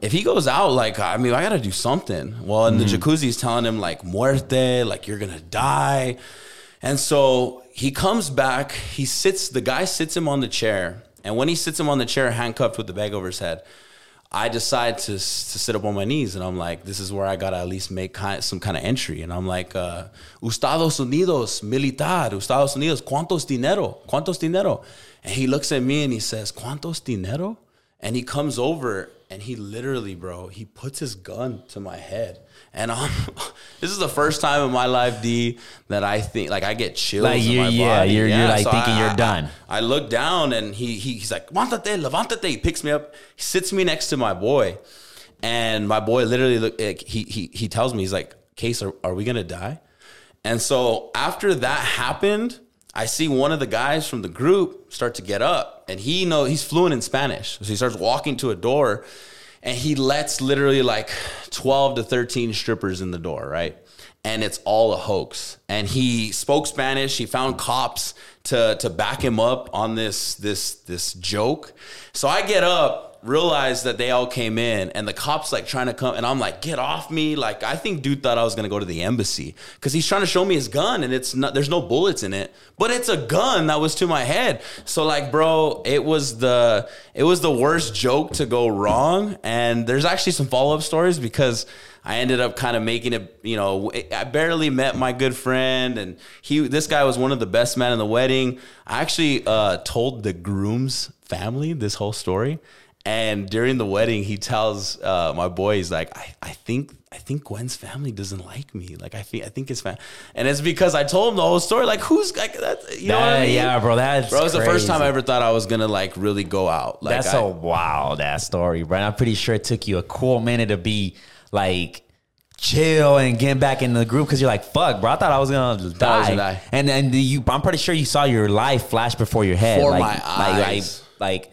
if he goes out, like, I mean, I gotta do something. Well, and the mm. jacuzzi is telling him like muerte, like you're gonna die. And so he comes back, he sits, the guy sits him on the chair. And when he sits him on the chair, handcuffed with the bag over his head, I decide to, to sit up on my knees. And I'm like, this is where I got to at least make kind, some kind of entry. And I'm like, uh, Estados Unidos, militar, Estados Unidos, ¿cuántos dinero? ¿Cuántos dinero? And he looks at me and he says, ¿cuántos dinero? And he comes over and he literally, bro, he puts his gun to my head. And I'm, um, this is the first time in my life, D, that I think like I get chills Like, you, yeah, body. you're, you're, like, so thinking you're done. I, I look down and he, he he's like, "Levántate, levántate." He picks me up, he sits me next to my boy, and my boy literally look. Like, he he he tells me he's like, "Case, are, are we gonna die?" And so after that happened, I see one of the guys from the group start to get up, and he know he's fluent in Spanish, so he starts walking to a door, and he lets literally like twelve to thirteen strippers in the door, right? And it's all a hoax. And he spoke Spanish. He found cops to to back him up on this this this joke. So I get up realized that they all came in and the cops like trying to come and I'm like get off me like I think dude thought I was to go to the embassy cuz he's trying to show me his gun and it's not there's no bullets in it but it's a gun that was to my head so like bro it was the it was the worst joke to go wrong and there's actually some follow-up stories because I ended up kind of making it, you know, I barely met my good friend and he this guy was one of the best men in the wedding. I actually uh, told the groom's family this whole story. And during the wedding, he tells uh, my boy, he's like, I, I think I think Gwen's family doesn't like me. Like I feel I think his family, and it's because I told him the whole story. Like who's like that? You know what I mean? yeah, bro, that's bro. It was the first time. I ever thought I was gonna like really go out. Like That's I, a wild ass story, bro. And I'm pretty sure it took you a cool minute to be like chill and get back in the group because you're like, fuck, bro. I thought I was gonna die. Was gonna die. And then you, I'm pretty sure you saw your life flash before your head. Before like, my like, eyes. Like, like,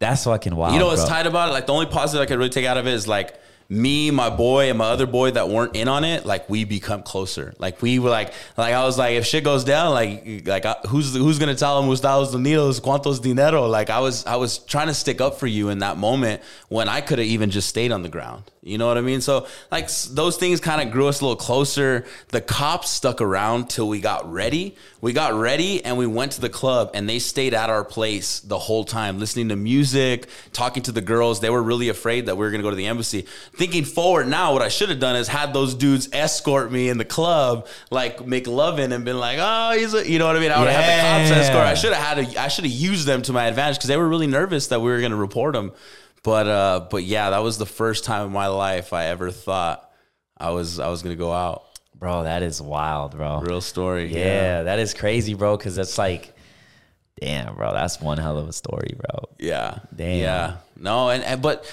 that's fucking wild. You know what's bro. tight about it? Like the only positive I could really take out of it is like me, my boy, and my other boy that weren't in on it. Like we become closer. Like we were like, like I was like, if shit goes down, like, like I- who's who's gonna tell him Estados Unidos cuántos dinero? Like I was I was trying to stick up for you in that moment when I could have even just stayed on the ground. You know what I mean? So like those things kind of grew us a little closer. The cops stuck around till we got ready. We got ready and we went to the club and they stayed at our place the whole time, listening to music, talking to the girls. They were really afraid that we were gonna go to the embassy. Thinking forward now, what I should have done is had those dudes escort me in the club, like make loving and been like, oh, he's a, you know what I mean? I would have had the cops escort. I should have had a, I should have used them to my advantage because they were really nervous that we were gonna report them. But uh, but yeah, that was the first time in my life I ever thought I was I was gonna go out. Bro, that is wild, bro. Real story. Yeah, that is crazy, bro. Because that's like, damn, bro, that's one hell of a story, bro. Yeah. Damn. Yeah. No, and, and but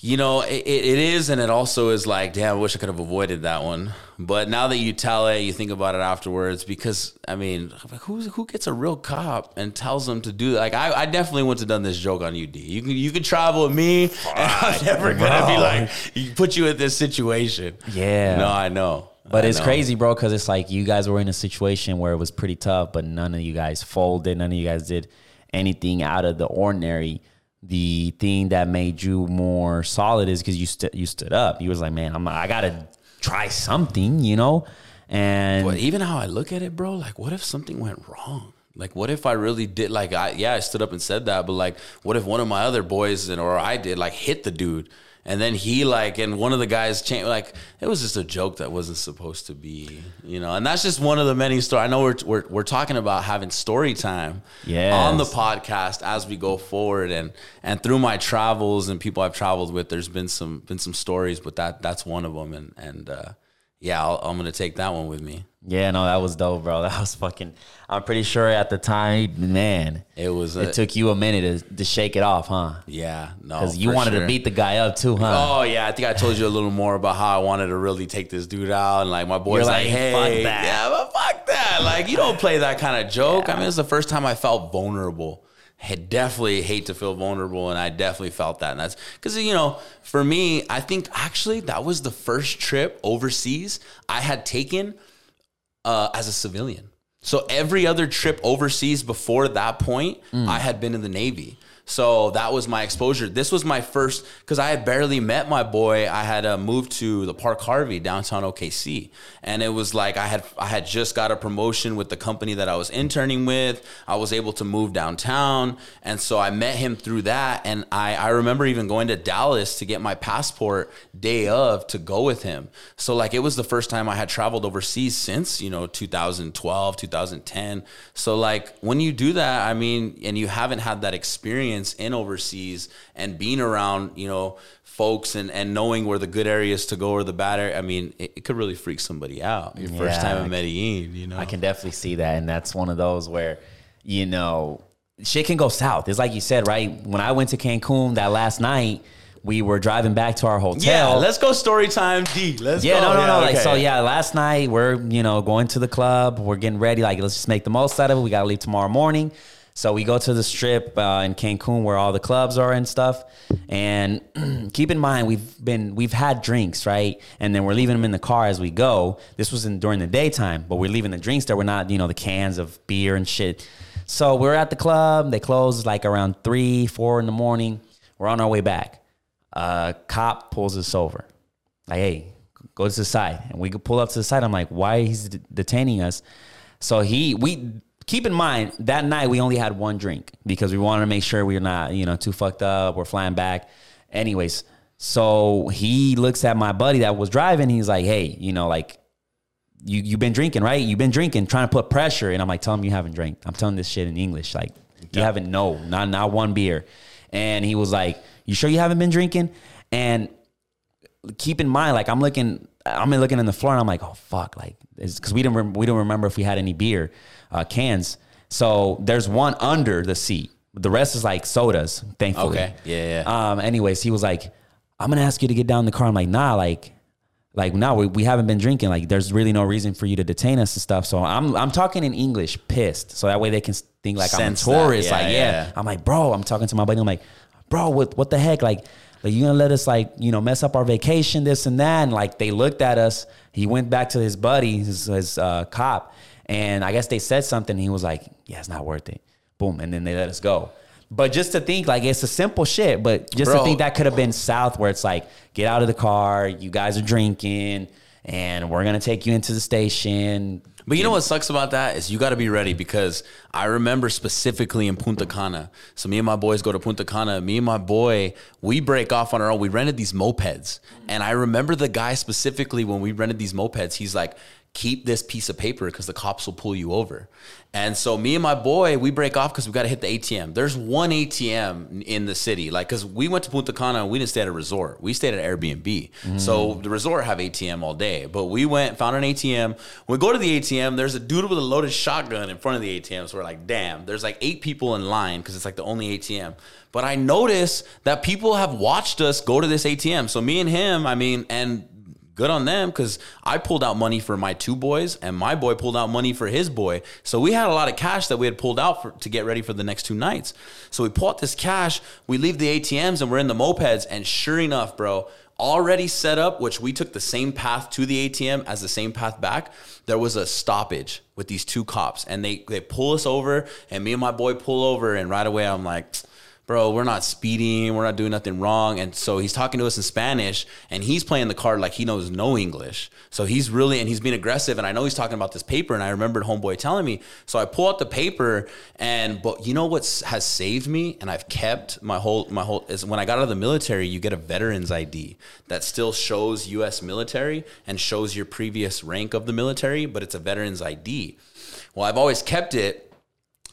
you know, it, it is, and it also is like, damn, I wish I could have avoided that one. But now that you tell it, you think about it afterwards because I mean, who's who gets a real cop and tells them to do that? Like, I, I definitely wouldn't have done this joke on UD. You can you can travel with me, and I'm never gonna be like, you put you in this situation. Yeah. No, I know. But I it's know. crazy, bro, because it's like you guys were in a situation where it was pretty tough, but none of you guys folded. None of you guys did anything out of the ordinary. The thing that made you more solid is because you st- you stood up. You was like, man, I'm I gotta try something, you know. And But even how I look at it, bro, like what if something went wrong? Like what if I really did like I yeah, I stood up and said that, but like what if one of my other boys and or I did like hit the dude and then he like and one of the guys changed like it was just a joke that wasn't supposed to be, you know. And that's just one of the many stories. I know we're we're we're talking about having story time Yes. on the podcast as we go forward and and through my travels and people I've traveled with there's been some been some stories, but that that's one of them and and uh yeah, I'll, I'm gonna take that one with me. Yeah, no, that was dope, bro. That was fucking. I'm pretty sure at the time, man, It was a, it took you a minute to, to shake it off, huh? yeah, no, Because you wanted sure. to beat the guy up too, huh? Oh yeah, I think I told you a little more about how I wanted to really take this dude out, and like my boy's like, like, "Hey, fuck that." yeah, but fuck that! Like you don't play that kind of joke." I mean, it's the first time I felt vulnerable. I definitely hate to feel vulnerable, and I definitely felt that. And that's because you know, for me, I think actually that was the first trip overseas I had taken uh, as a civilian. So every other trip overseas before that point, I had been in the Navy. So that was my exposure. This was my first because I had barely met my boy. I had uh, moved to the Park Harvey downtown OKC, and it was like I had I had just got a promotion with the company that I was interning with. I was able to move downtown, and so I met him through that. And I I remember even going to Dallas to get my passport day of to go with him. So like it was the first time I had traveled overseas since you know 2012 2010. So like when you do that, I mean, and you haven't had that experience in overseas and being around you know folks and and knowing where the good areas to go or the bad area, I mean, it, it could really freak somebody out. Your first time I in Medellin, you know. I can definitely see that, and that's one of those where, you know, shit can go south. It's like you said, right? When I went to Cancun that last night, we were driving back to our hotel. yeah, let's go story time D. Let's Yeah, go. no, no, no. Like okay. so, yeah. Last night we're you know going to the club. We're getting ready. Like let's just make the most out of it. We got to leave tomorrow morning. So we go to the strip uh, in Cancun where all the clubs are and stuff. And keep in mind we've been we've had drinks right, and then we're leaving them in the car as we go. This was in during the daytime, but we're leaving the drinks there. We're not you know the cans of beer and shit. So we're at the club. They close like around three, four in the morning. We're on our way back. A cop pulls us over. Like, hey, go to the side. And we pull up to the side. I'm like, why he's detaining us? So he, we keep in mind that night we only had one drink because we wanted to make sure we are not, you know, too fucked up. We're flying back. Anyways, so he looks at my buddy that was driving. He's like, hey, you know, like, you you've been drinking, right? You've been drinking, trying to put pressure. And I'm like, tell him you haven't drank. I'm telling this shit in English. Like, you haven't, no, not not one beer. And he was like, You sure you haven't been drinking? And keep in mind, like I'm looking, I'm looking in the floor, and I'm like, oh fuck, like because we didn't rem- we don't remember if we had any beer uh, cans. So there's one under the seat. The rest is like sodas, thankfully. Okay. Yeah, yeah. Um. Anyways, he was like, I'm gonna ask you to get down in the car. I'm like, nah, like. Like no, we, we haven't been drinking. Like there's really no reason for you to detain us and stuff. So I'm I'm talking in English, pissed. So that way they can think like Sense I'm a tourist. Yeah, like yeah. yeah. I'm like, bro, I'm talking to my buddy. I'm like, bro, what what the heck? Like, like you gonna let us like you know mess up our vacation, this and that? And like they looked at us. He went back to his buddy, his, his uh, cop, and I guess they said something. he was like, yeah, it's not worth it. Boom, and then they let us go. But just to think like it's a simple shit, but just to think that could have been south where it's like, get out of the car, you guys are drinking, and we're gonna take you into the station. But you know what sucks about that is you got to be ready because I remember specifically in Punta Cana. So me and my boys go to Punta Cana. Me and my boy, we break off on our own. We rented these mopeds, and I remember the guy specifically when we rented these mopeds. He's like, keep this piece of paper because the cops will pull you over. And so me and my boy, we break off because we got to hit the ATM. There's one ATM in the city, like because we went to Punta Cana and we didn't stay at a resort. We stayed at Airbnb. So mm. the resort have ATM all day, but we went found an ATM. When we go to the ATM, there's a dude with a loaded shotgun in front of the ATM. So we're like, damn. There's like eight people in line because it's like the only ATM. But I notice that people have watched us go to this ATM. So me and him, I mean, and good on them because I pulled out money for my two boys and my boy pulled out money for his boy. So we had a lot of cash that we had pulled out for, to get ready for the next two nights. So we pull out this cash, we leave the ATMs and we're in the mopeds. And sure enough, bro, already set up, which we took the same path to the ATM as the same path back. There was a stoppage with these two cops and they, they pull us over and me and my boy pull over. And right away, I'm like, bro, we're not speeding, we're not doing nothing wrong. And so he's talking to us in Spanish and he's playing the card like he knows no English. So he's really, and he's being aggressive. And I know he's talking about this paper. And I remembered Homeboy telling me. So I pull out the paper and, but you know what has saved me and I've kept my whole, my whole, is when I got out of the military, you get a veteran's ID that still shows US military and shows your previous rank of the military, but it's a veteran's ID. Well, I've always kept it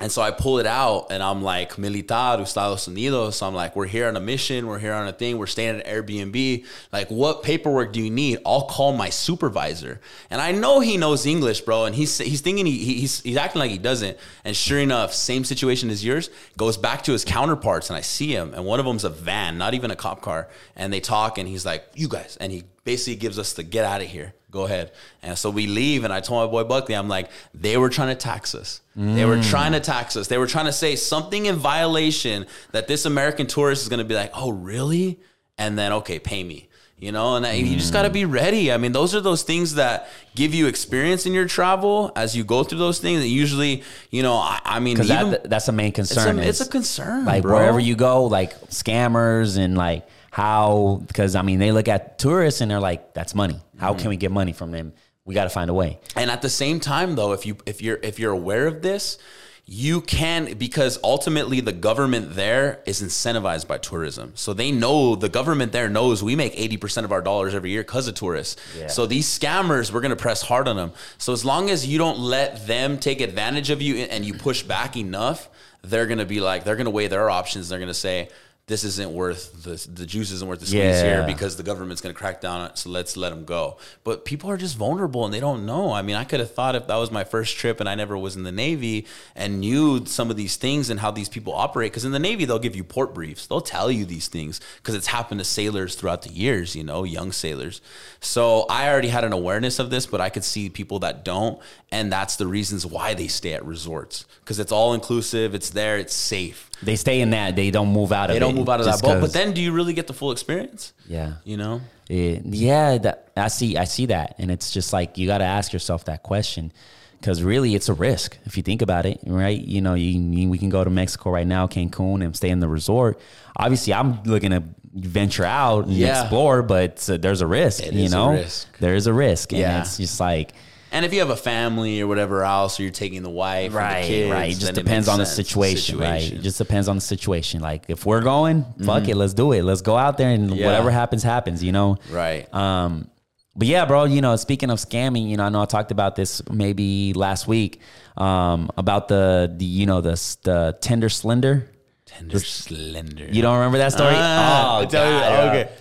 and so I pull it out and I'm like, Militar, Estados Unidos. So I'm like, we're here on a mission. We're here on a thing. We're staying at Airbnb. Like, what paperwork do you need? I'll call my supervisor. And I know he knows English, bro. And he's, he's thinking he, he's, he's acting like he doesn't. And sure enough, same situation as yours, goes back to his counterparts. And I see him. And one of them's a van, not even a cop car. And they talk and he's like, you guys. And he basically gives us the get out of here. Go ahead. And so we leave, and I told my boy Buckley, I'm like, they were trying to tax us. They were mm. trying to tax us. They were trying to say something in violation that this American tourist is going to be like, oh, really? And then, okay, pay me. You know, and I, you just got to be mm. ready. I mean, those are those things that give you experience in your travel as you go through those things. And usually, you know, I, I mean, even- that, that's the main it's, concern. a, it's a concern. like bro. wherever you go, like scammers and like how because I mean they look at tourists and they're like, that's money. How Mm-hmm. can we get money from them? We got to find a way. And at the same time, though, if you if you're if you're aware of this, you can because ultimately the government there is incentivized by tourism. So they know the government there knows we make 80% of our dollars every year because of tourists. Yeah. So these scammers, we're gonna press hard on them. So as long as you don't let them take advantage of you and you push back enough, they're gonna be like, they're gonna weigh their options. They're gonna say, this isn't worth the the juice isn't worth the squeeze here because the government's going to crack down on it. So let's let them go. But people are just vulnerable and they don't know. I mean, I could have thought if that was my first trip and I never was in the Navy and knew some of these things and how these people operate. Because in the Navy, they'll give you port briefs. They'll tell you these things because it's happened to sailors throughout the years. You know, young sailors. So I already had an awareness of this, but I could see people that don't, and that's the reasons why they stay at resorts because it's all inclusive. It's there. It's safe. They stay in that. They don't move out of They don't move out of that boat. But then, do you really get the full experience? yeah. You know. Yeah, yeah, that, I see. I see that, and it's just like you got to ask yourself that question because really, it's a risk if you think about it, right? You know, you, you- we can go to Mexico right now, Cancun, and stay in the resort. Obviously, I'm looking to venture out and Yeah. explore, but uh, there's a risk. It you know, risk. there is a risk, and Yeah. it's just like. And if you have a family or whatever else, or you're taking the wife, or Right, the kids, right. It just depends makes on the sense. situation, right? It just depends on the situation. Like if we're going, fuck it, let's do it. Let's go out there and Mm-hmm. Yeah. whatever happens, happens. You know, right. Um, but yeah, bro, you know, speaking of scamming, you know, I know I talked about this maybe last week um, about the, the, you know, the the Tinder Swindler. Tinder Swindler. You don't remember that story? Ah, oh, God, okay.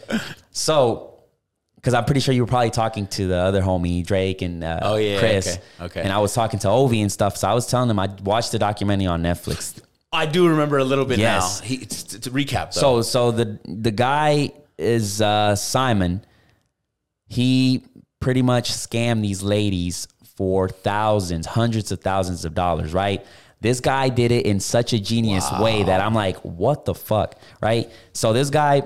So, because I'm pretty sure you were probably talking to the other homie Drake and uh, Oh, yeah, Chris. okay, okay. And I was talking to Ovi and stuff. So I was telling them I watched the documentary on Netflix. I do remember a little bit Yes. now. He, to, to recap, though. So so the the guy is uh, Simon. He pretty much scammed these ladies for thousands, hundreds of thousands of dollars, right? This guy did it in such a genius way that I'm like, what the fuck, right? So this guy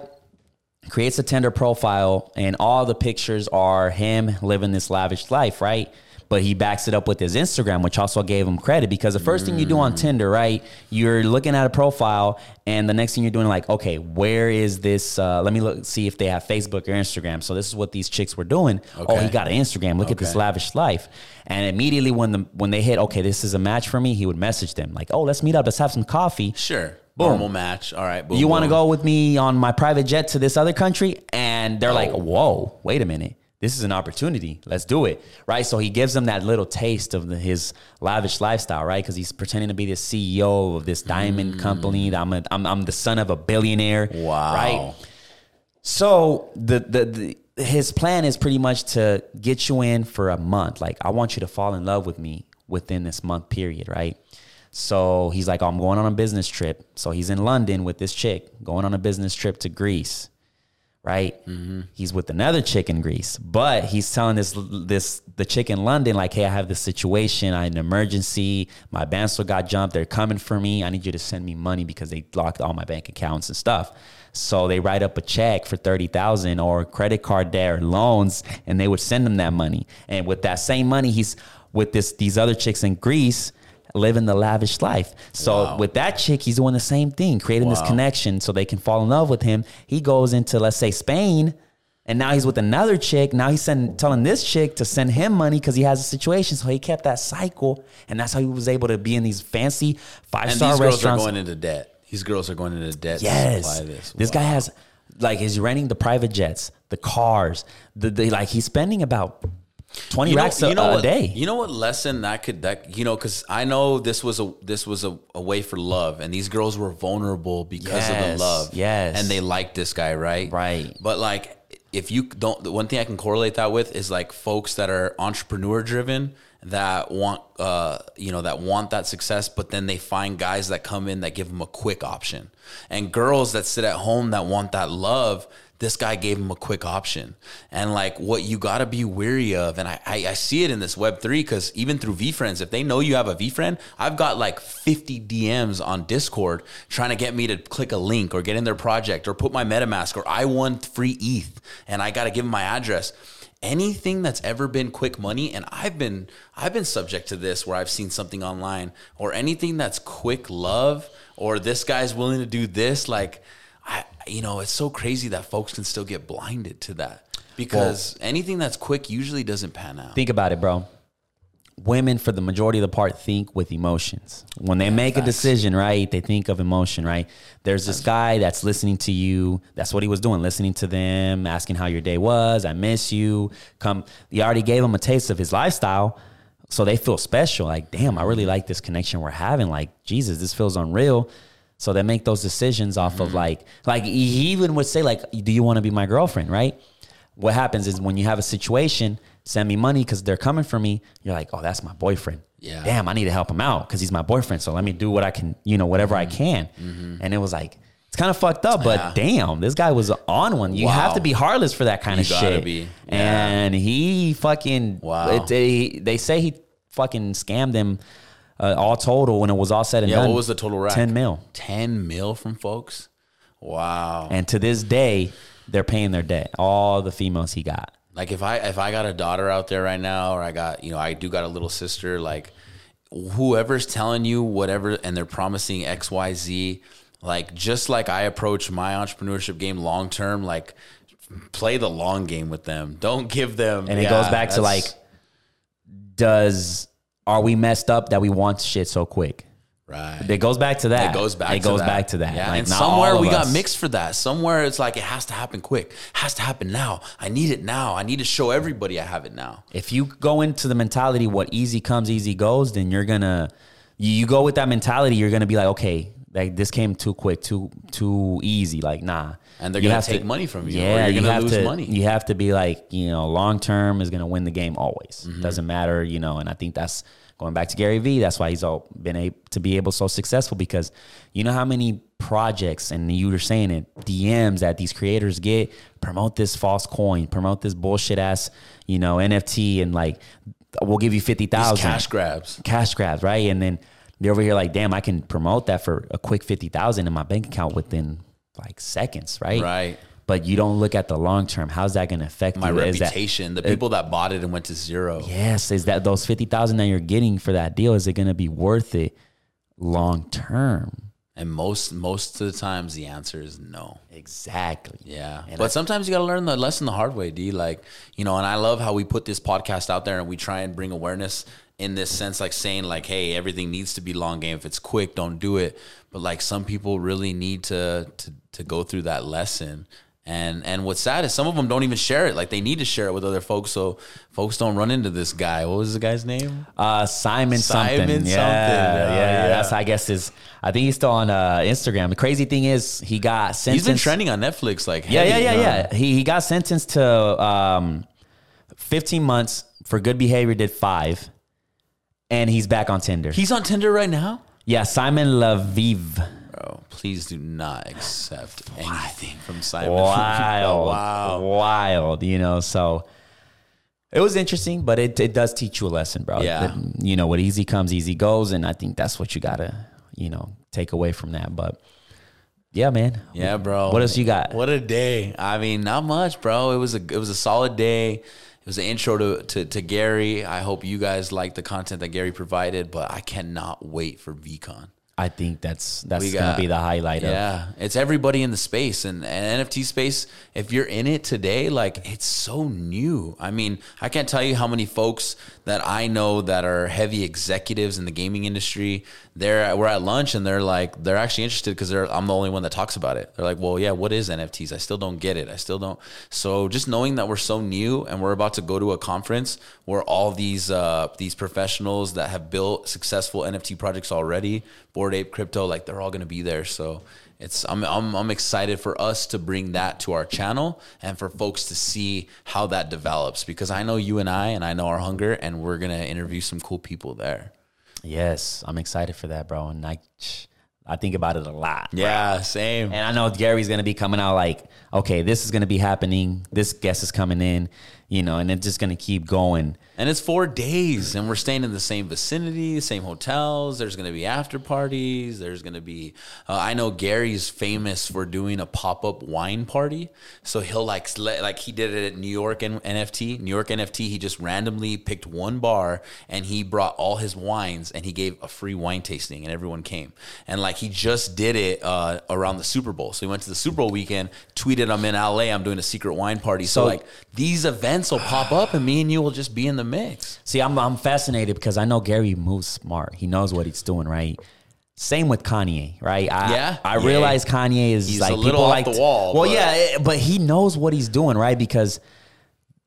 creates a Tinder profile, and all the pictures are him living this lavish life, right? But he backs it up with his Instagram, which also gave him credit because the first thing you do on Tinder, right? You're looking at a profile, and the next thing you're doing, like, okay, where is this? Uh, let me look, see if they have Facebook or Instagram. So this is what these chicks were doing. Oh, he got an Instagram. Look at this lavish life. And immediately when the when they hit, okay, this is a match for me, he would message them like, oh, let's meet up, let's have some coffee. sure. Boom. Normal match. All right. Boom, You want to go with me on my private jet to this other country? And they're like, Oh. whoa, wait a minute. This is an opportunity. Let's do it. Right. So he gives them that little taste of the, his lavish lifestyle, right? Because he's pretending to be the CEO of this diamond Mm. company. I'm, a, I'm, I'm the son of a billionaire. Wow. Right. So the, the the his plan is pretty much to get you in for a month. Like I want you to fall in love with me within this month period, right? So he's like, I'm going on a business trip. So he's in London with this chick, going on a business trip to Greece, right? Mm-hmm. He's with another chick in Greece, but he's telling this this the chick in London like, hey, I have this situation, I had an emergency, my bandsaw got jumped, they're coming for me. I need you to send me money because they locked all my bank accounts and stuff. So they write up a check for thirty thousand or credit card debt or loans, and they would send him that money. And with that same money, he's with this these other chicks in Greece living the lavish life. So Wow. with that chick, he's doing the same thing, creating this connection so they can fall in love with him. He goes into let's say Spain, and now he's with another chick. Now he's sending, telling this chick to send him money because he has a situation. So he kept that cycle, and that's how he was able to be in these fancy five star these girls are restaurants. going into debt. These girls are going into debt to Yes. this. This guy has like he's renting the private jets, the cars, the, the like he's spending about twenty racks a, a what, day. You know what lesson that could that you know because I know this was a this was a, a way for love, and these girls were vulnerable because of the love. yes. and they liked this guy, right? Right. But like, if you don't, the one thing I can correlate that with is like folks that are entrepreneur driven that want uh you know that want that success but then they find guys that come in that give them a quick option. And girls that sit at home that want that love this guy gave them a quick option. And like what you got to be weary of and I, I i see it in this web 3 because even through VeeFriends if they know you have a VeeFriend i've got like 50 dms on discord trying to get me to click a link or get in their project or put my metamask or i won free eth and i got to give them my address anything that's ever been quick money and i've been i've been subject to this where i've seen something online or anything that's quick love or this guy's willing to do this like i you know it's so crazy that folks can still get blinded to that because anything that's quick usually doesn't pan out Think about it, bro. Women, for the majority of the part, think with emotions. When they make a decision, right, they think of emotion, right? There's this guy that's listening to you. That's what he was doing, listening to them, asking how your day was. I miss you. Come, you already gave him a taste of his lifestyle. So they feel special. Like, damn, I really like this connection we're having. Like, Jesus, this feels unreal. So they make those decisions off Mm-hmm. of like, like he even would say, like, do you want to be my girlfriend, right? what happens is when you have a situation, send me money because they're coming for me. You're like, oh, that's my boyfriend. Yeah. Damn, I need to help him out because he's my boyfriend. So let me do what I can, you know, whatever I can. And it was like, it's kind of fucked up, but Mm-hmm. Yeah. damn, this guy was on one. You have to be heartless for that kind You of shit. Yeah. And he fucking, Wow. it- they, they say he fucking scammed him uh, all total when it was all said and yeah done. what was the total rack 10 mil. 10 mil from folks wow And to this day, they're paying their debt. All the females he got. Like if I if I got a daughter out there right now, or I got you know I do got a little sister, like whoever's telling you whatever, and they're promising X Y Z, like just like I approach my entrepreneurship game long term, like play the long game with them. Don't give them. And it yeah, goes back to like, does are we messed up that we want shit so quick? Right. It goes back to that. It goes back. It to goes that. back to that. Yeah, Like, and somewhere we got mixed for that. Somewhere it's like it has to happen quick. It Has to happen now. I need it now. I need to show everybody I have it now. If you go into the mentality what easy comes, easy goes, then you're gonna you, you go with that mentality. You're gonna be like, okay, like this came too quick, too too easy. Like nah. And they're You gonna have take to- money from you, or Yeah, you're you gonna have lose to, money. You have to be like, you know, long term is gonna win the game always. Mm-hmm. Doesn't matter, you know. And I think that's going back to Gary Vee. That's why he's all been able to be able so successful because you know how many projects and you were saying it DMs that these creators get promote this false coin, promote this bullshit ass, you know, NFT, and like we'll give you fifty thousand cash grabs. cash grabs, right? And then they're over here like, damn, I can promote that for a quick fifty thousand in my bank account within like seconds, right? Right. But you don't look at the long term. How's that going to affect My you? Is that- reputation, the people that bought it and went to zero. yes, is that those fifty thousand that you're getting for that deal? Is it going to be worth it long term? And most most of the times the answer is no. Exactly. Yeah. And but I- sometimes you gotta learn the lesson the hard way, D. Like, you know, and I love how we put this podcast out there and we try and bring awareness in this sense, like saying, like, hey, everything needs to be long game. If it's quick, don't do it. But like some people really need to to to go through that lesson And and what's sad is some of them don't even share it. Like they need to share it with other folks, so folks don't run into this guy. What was the guy's name? Uh, Simon, Simon something. something. Yeah, yeah, yeah. That's I guess is. I think he's still on uh, Instagram. The crazy thing is he got sentenced. He's been trending on Netflix. Like Yeah, yeah, heavy, yeah, huh? yeah. He he got sentenced to um, 15 months for good behavior. Did five, and he's back on Tinder. He's on Tinder right now. yeah, Simon Leviev. Bro, please do not accept anything from Simon. Wild, wow. wild. You know, so it was interesting, but it it does teach you a lesson, bro. Yeah. You know, what easy comes, easy goes, and I think that's what you gotta, you know, take away from that. But yeah, man. Yeah, bro. What else you got? What a day. I mean, not much, bro. It was a it was a solid day. It was an intro to, to, to Gary. I hope you guys like the content that Gary provided, but I cannot wait for VeeCon. I think that's that's gonna be the highlight of Yeah, it's everybody in the space and, and NFT space. If you're in it today, like it's so new. I mean, I can't tell you how many folks that I know that are heavy executives in the gaming industry. They're we're at lunch and they're like they're actually interested because they're I'm the only one that talks about it. They're like, well, yeah, what is NFTs? I still don't get it. I still don't. So just knowing that we're so new and we're about to go to a conference where all these uh, these professionals that have built successful NFT projects already, Bored Ape Crypto, like they're all going to be there. So it's I'm, I'm I'm excited for us to bring that to our channel and for folks to see how that develops because I know you and I and I know our hunger and we're gonna interview some cool people there. Yes, I'm excited for that, bro. And I, I think about it a lot. bro. Yeah, same. And I know Gary's gonna be coming out like, okay, this is gonna be happening. This guest is coming in, you know, and it's just gonna keep going. And it's four days, and we're staying in the same vicinity, same hotels. There's going to be after parties. There's going to be. Uh, I know Gary's famous for doing a pop up wine party, so he'll like like he did it at New York and NFT. New York NFT. He just randomly picked one bar and he brought all his wines and he gave a free wine tasting, and everyone came. And like he just did it uh, around the Super Bowl. So he went to the Super Bowl weekend, tweeted, "I'm in LA. I'm doing a secret wine party." So, So- like these events will pop up, and me and you will just be in the mix. See, I'm I'm fascinated because I know Gary moves smart. He knows what he's doing, right? Same with Kanye, right? I, Yeah? I Yeah. realize Kanye is He's like a little people off like the wall, Well, but- yeah, eh, but he knows what he's doing, right? Because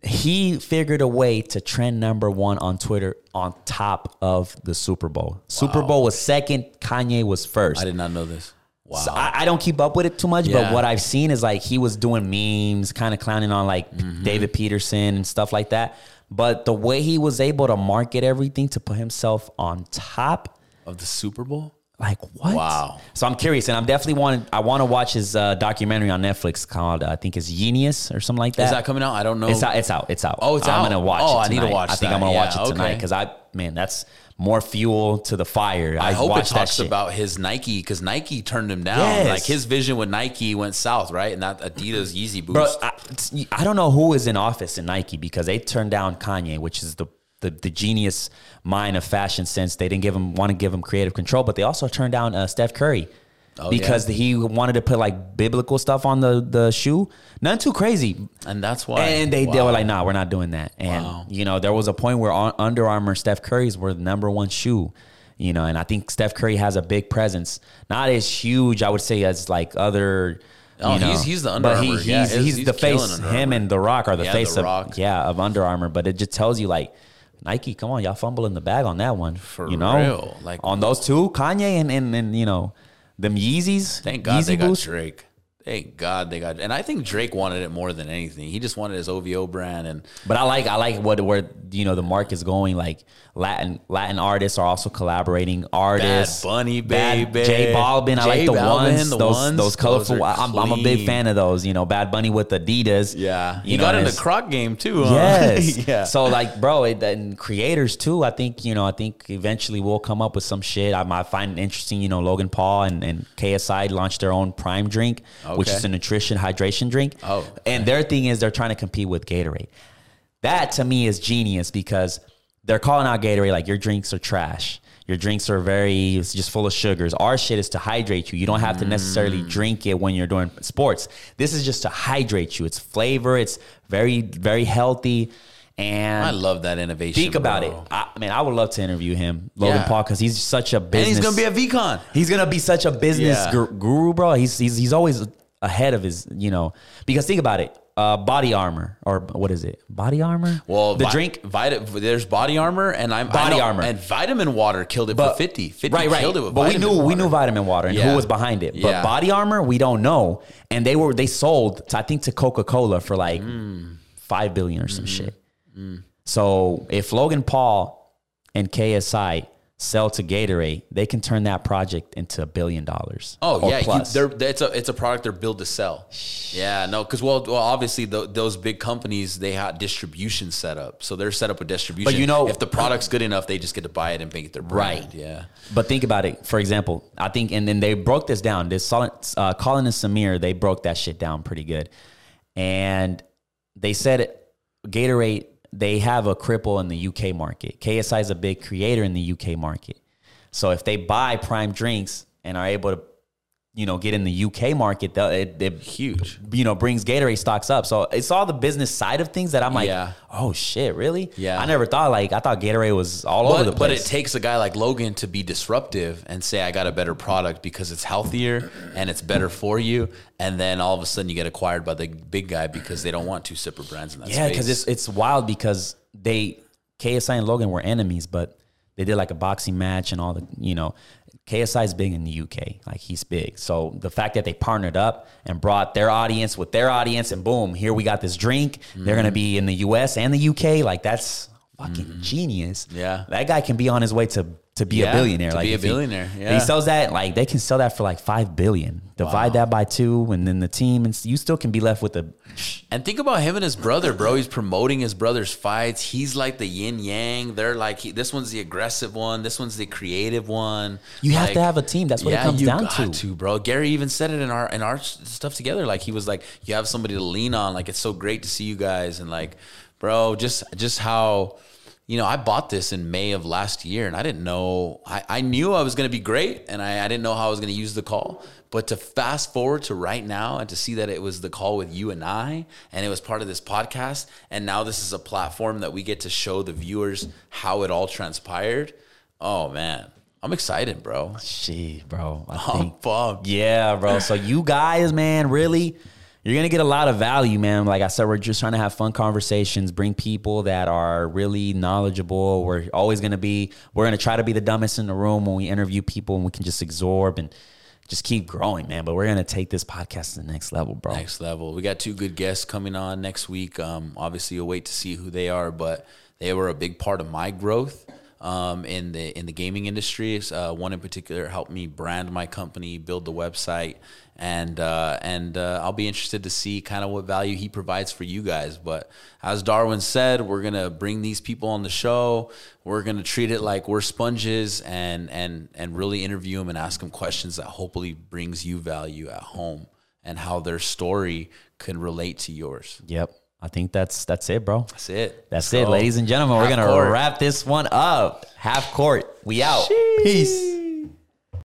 he figured a way to trend number one on Twitter on top of the Super Bowl. Super Bowl was second, Kanye was first. I did not know this. Wow. So I, I don't keep up with it too much, Yeah. but what I've seen is like he was doing memes, kind of clowning on like Mm-hmm. David Peterson and stuff like that. But the way he was able to market everything to put himself on top, of the Super Bowl? like what? Wow. So I'm curious, and I'm definitely want I want to watch his uh, documentary on Netflix called uh, I think it's Genius or something like that. Is that coming out? I don't know. It's out. It's out. It's out. Oh, it's out. I'm gonna watch. Oh, it I need to watch I think that. I'm gonna watch it tonight okay. because I man, that's more fuel to the fire. I hope it talks about his Nike because Nike turned him down. Yes. Like his vision with Nike went south, right? And that Adidas Yeezy boost. Bro, I, I don't know who is in office in Nike because they turned down Kanye, which is the the, the genius mind of fashion sense. They didn't give him want to give him creative control, but they also turned down uh, Steph Curry Oh, because yeah. he wanted to put like biblical stuff on the the shoe. None too crazy. and that's why. And they, they were like, nah, we're not doing that. And, Wow. you know, there was a point where Under Armour, Steph Curry's were the number one shoe, you know, and I think Steph Curry has a big presence. Not as huge, I would say, as like other. Oh, you know, he's- he's the Under but he, Armour. he's, Yeah, he's, he's- the face. Him and The Rock are the Yeah, face The of Rock. yeah of Under Armour. But it just tells you like Nike, come on, y'all fumbling the bag on that one. For you know, real. Like- on those two, Kanye and and, and you know them Yeezys. Thank God Yeezy they got boost. Drake. Thank God they got. And I think Drake wanted it more than anything. He just wanted his OVO brand and But I like I like what where you know the market's going. Like Latin Latin artists are also collaborating. Artists, Bad Bunny, Bad- baby. J Balvin. I like the Balvin, ones, the those ones, those those colorful. are I'm, I'm a big fan of those. You know, Bad Bunny with Adidas. yeah, he you know, got in the croc game too. Huh? Yes. yeah. So like, bro, it, and creators too. I think you know. I think eventually we'll come up with some shit. I might find it interesting. You know, Logan Paul and, and KSI launched their own Prime drink, Okay. is a nutrition hydration drink. Oh, and their thing is they're trying to compete with Gatorade. That to me is genius because they're calling out Gatorade like your drinks are trash. Your drinks are very it's just full of sugars. Our shit is to hydrate you. You don't have to Mm. necessarily drink it when you're doing sports. This is just to hydrate you. It's flavor. It's very very healthy. And I love that innovation. Think about bro. it. I, mean, I would love to interview him, Logan Yeah. Paul, because he's such a And business. he's gonna be a VeeCon. He's gonna be such a business Yeah. guru, bro. He's he's he's always ahead of his, you know, because think about it. Uh, body armor or what is it? Body armor? Well, the vi- drink Vita, there's body armor, and I'm Body know- armor. and vitamin water killed it but for 50. 50 right, right. killed it with but we knew we knew vitamin water and Yeah. who was behind it. But Yeah. body armor, we don't know. And they were they sold to, I think to Coca Cola for like Mm. five billion or some Mm-hmm. shit. So if Logan Paul and KSI sell to Gatorade, they can turn that project into a billion dollars. Oh yeah, you, it's a it's a product they're built to sell. Yeah, no, because well, well, obviously tho- those big companies they have distribution set up, so they're set up with distribution. But you know- if the product's good enough, they just get to buy it and make it their brand. Right. Yeah. But think about it. For example, I think, and then they broke this down. This uh, Colin and Samir, they broke that shit down pretty good, and they said Gatorade they have a cripple in the UK market. KSI is a big creator in the UK market, so if they buy Prime drinks and are able to, you know, get in the UK market, it, it Huge. you know, brings Gatorade stocks up. So it's all the business side of things that I'm like, Yeah. oh shit, really? Yeah. I never thought like I thought Gatorade was all over the place. but it takes a guy like Logan to be disruptive and say, I got a better product because it's healthier and it's better for you. And then all of a sudden you get acquired by the big guy because they don't want two separate brands in that Yeah, because it's it's wild because they KSI and Logan were enemies, but they did like a boxing match and all the you know. KSI is big in the UK, like he's big. So the fact that they partnered up and brought their audience with their audience, and boom, here we got this drink. They're gonna be in the US and the UK. Like that's fucking mm-hmm. genius. Yeah. that guy can be on his way to to be Yeah, a billionaire. to like be a if he- billionaire, yeah. he sells that, like they can sell that for like five billion. Divide that by two, and then the team, and you still can be left with a And think about him and his brother, bro. He's promoting his brother's fights. He's like the yin yang. They're like, he, this one's the aggressive one. This one's the creative one. You have to have a team. That's what it comes down got to. bro. Gary even said it in our in our stuff together. Like he was like, you have somebody to lean on. Like it's so great to see you guys. And like, bro, just just how. You know, I bought this in May of last year and I didn't know, I, I knew I was going to be great and I, I didn't know how I was going to use the call. But to fast forward to right now and to see that it was the call with you and I, and it was part of this podcast, and now this is a platform that we get to show the viewers how it all transpired. Oh man, I'm excited, bro. Shit, bro. I pumped. Yeah, bro. So you guys, man, really, you're gonna get a lot of value, man. Like I said, we're just trying to have fun conversations, bring people that are really knowledgeable. We're always gonna be, we're gonna try to be the dumbest in the room when we interview people, and we can just absorb and just keep growing, man. But we're gonna take this podcast to the next level, bro. Next level. We got two good guests coming on next week. Um, obviously, you'll wait to see who they are, but they were a big part of my growth um, in the in the gaming industry. Uh, one in particular helped me brand my company, build the website, and uh, and uh, I'll be interested to see kind of what value he provides for you guys. But as Darwin said, we're gonna bring these people on the show. We're gonna treat it like we're sponges and and and really interview them and ask them questions that hopefully brings you value at home and how their story can relate to yours. Yep. I think that's that's it, bro. That's it. That's it, ladies and gentlemen. We're gonna court. wrap this one up. Half court. We out. Peace.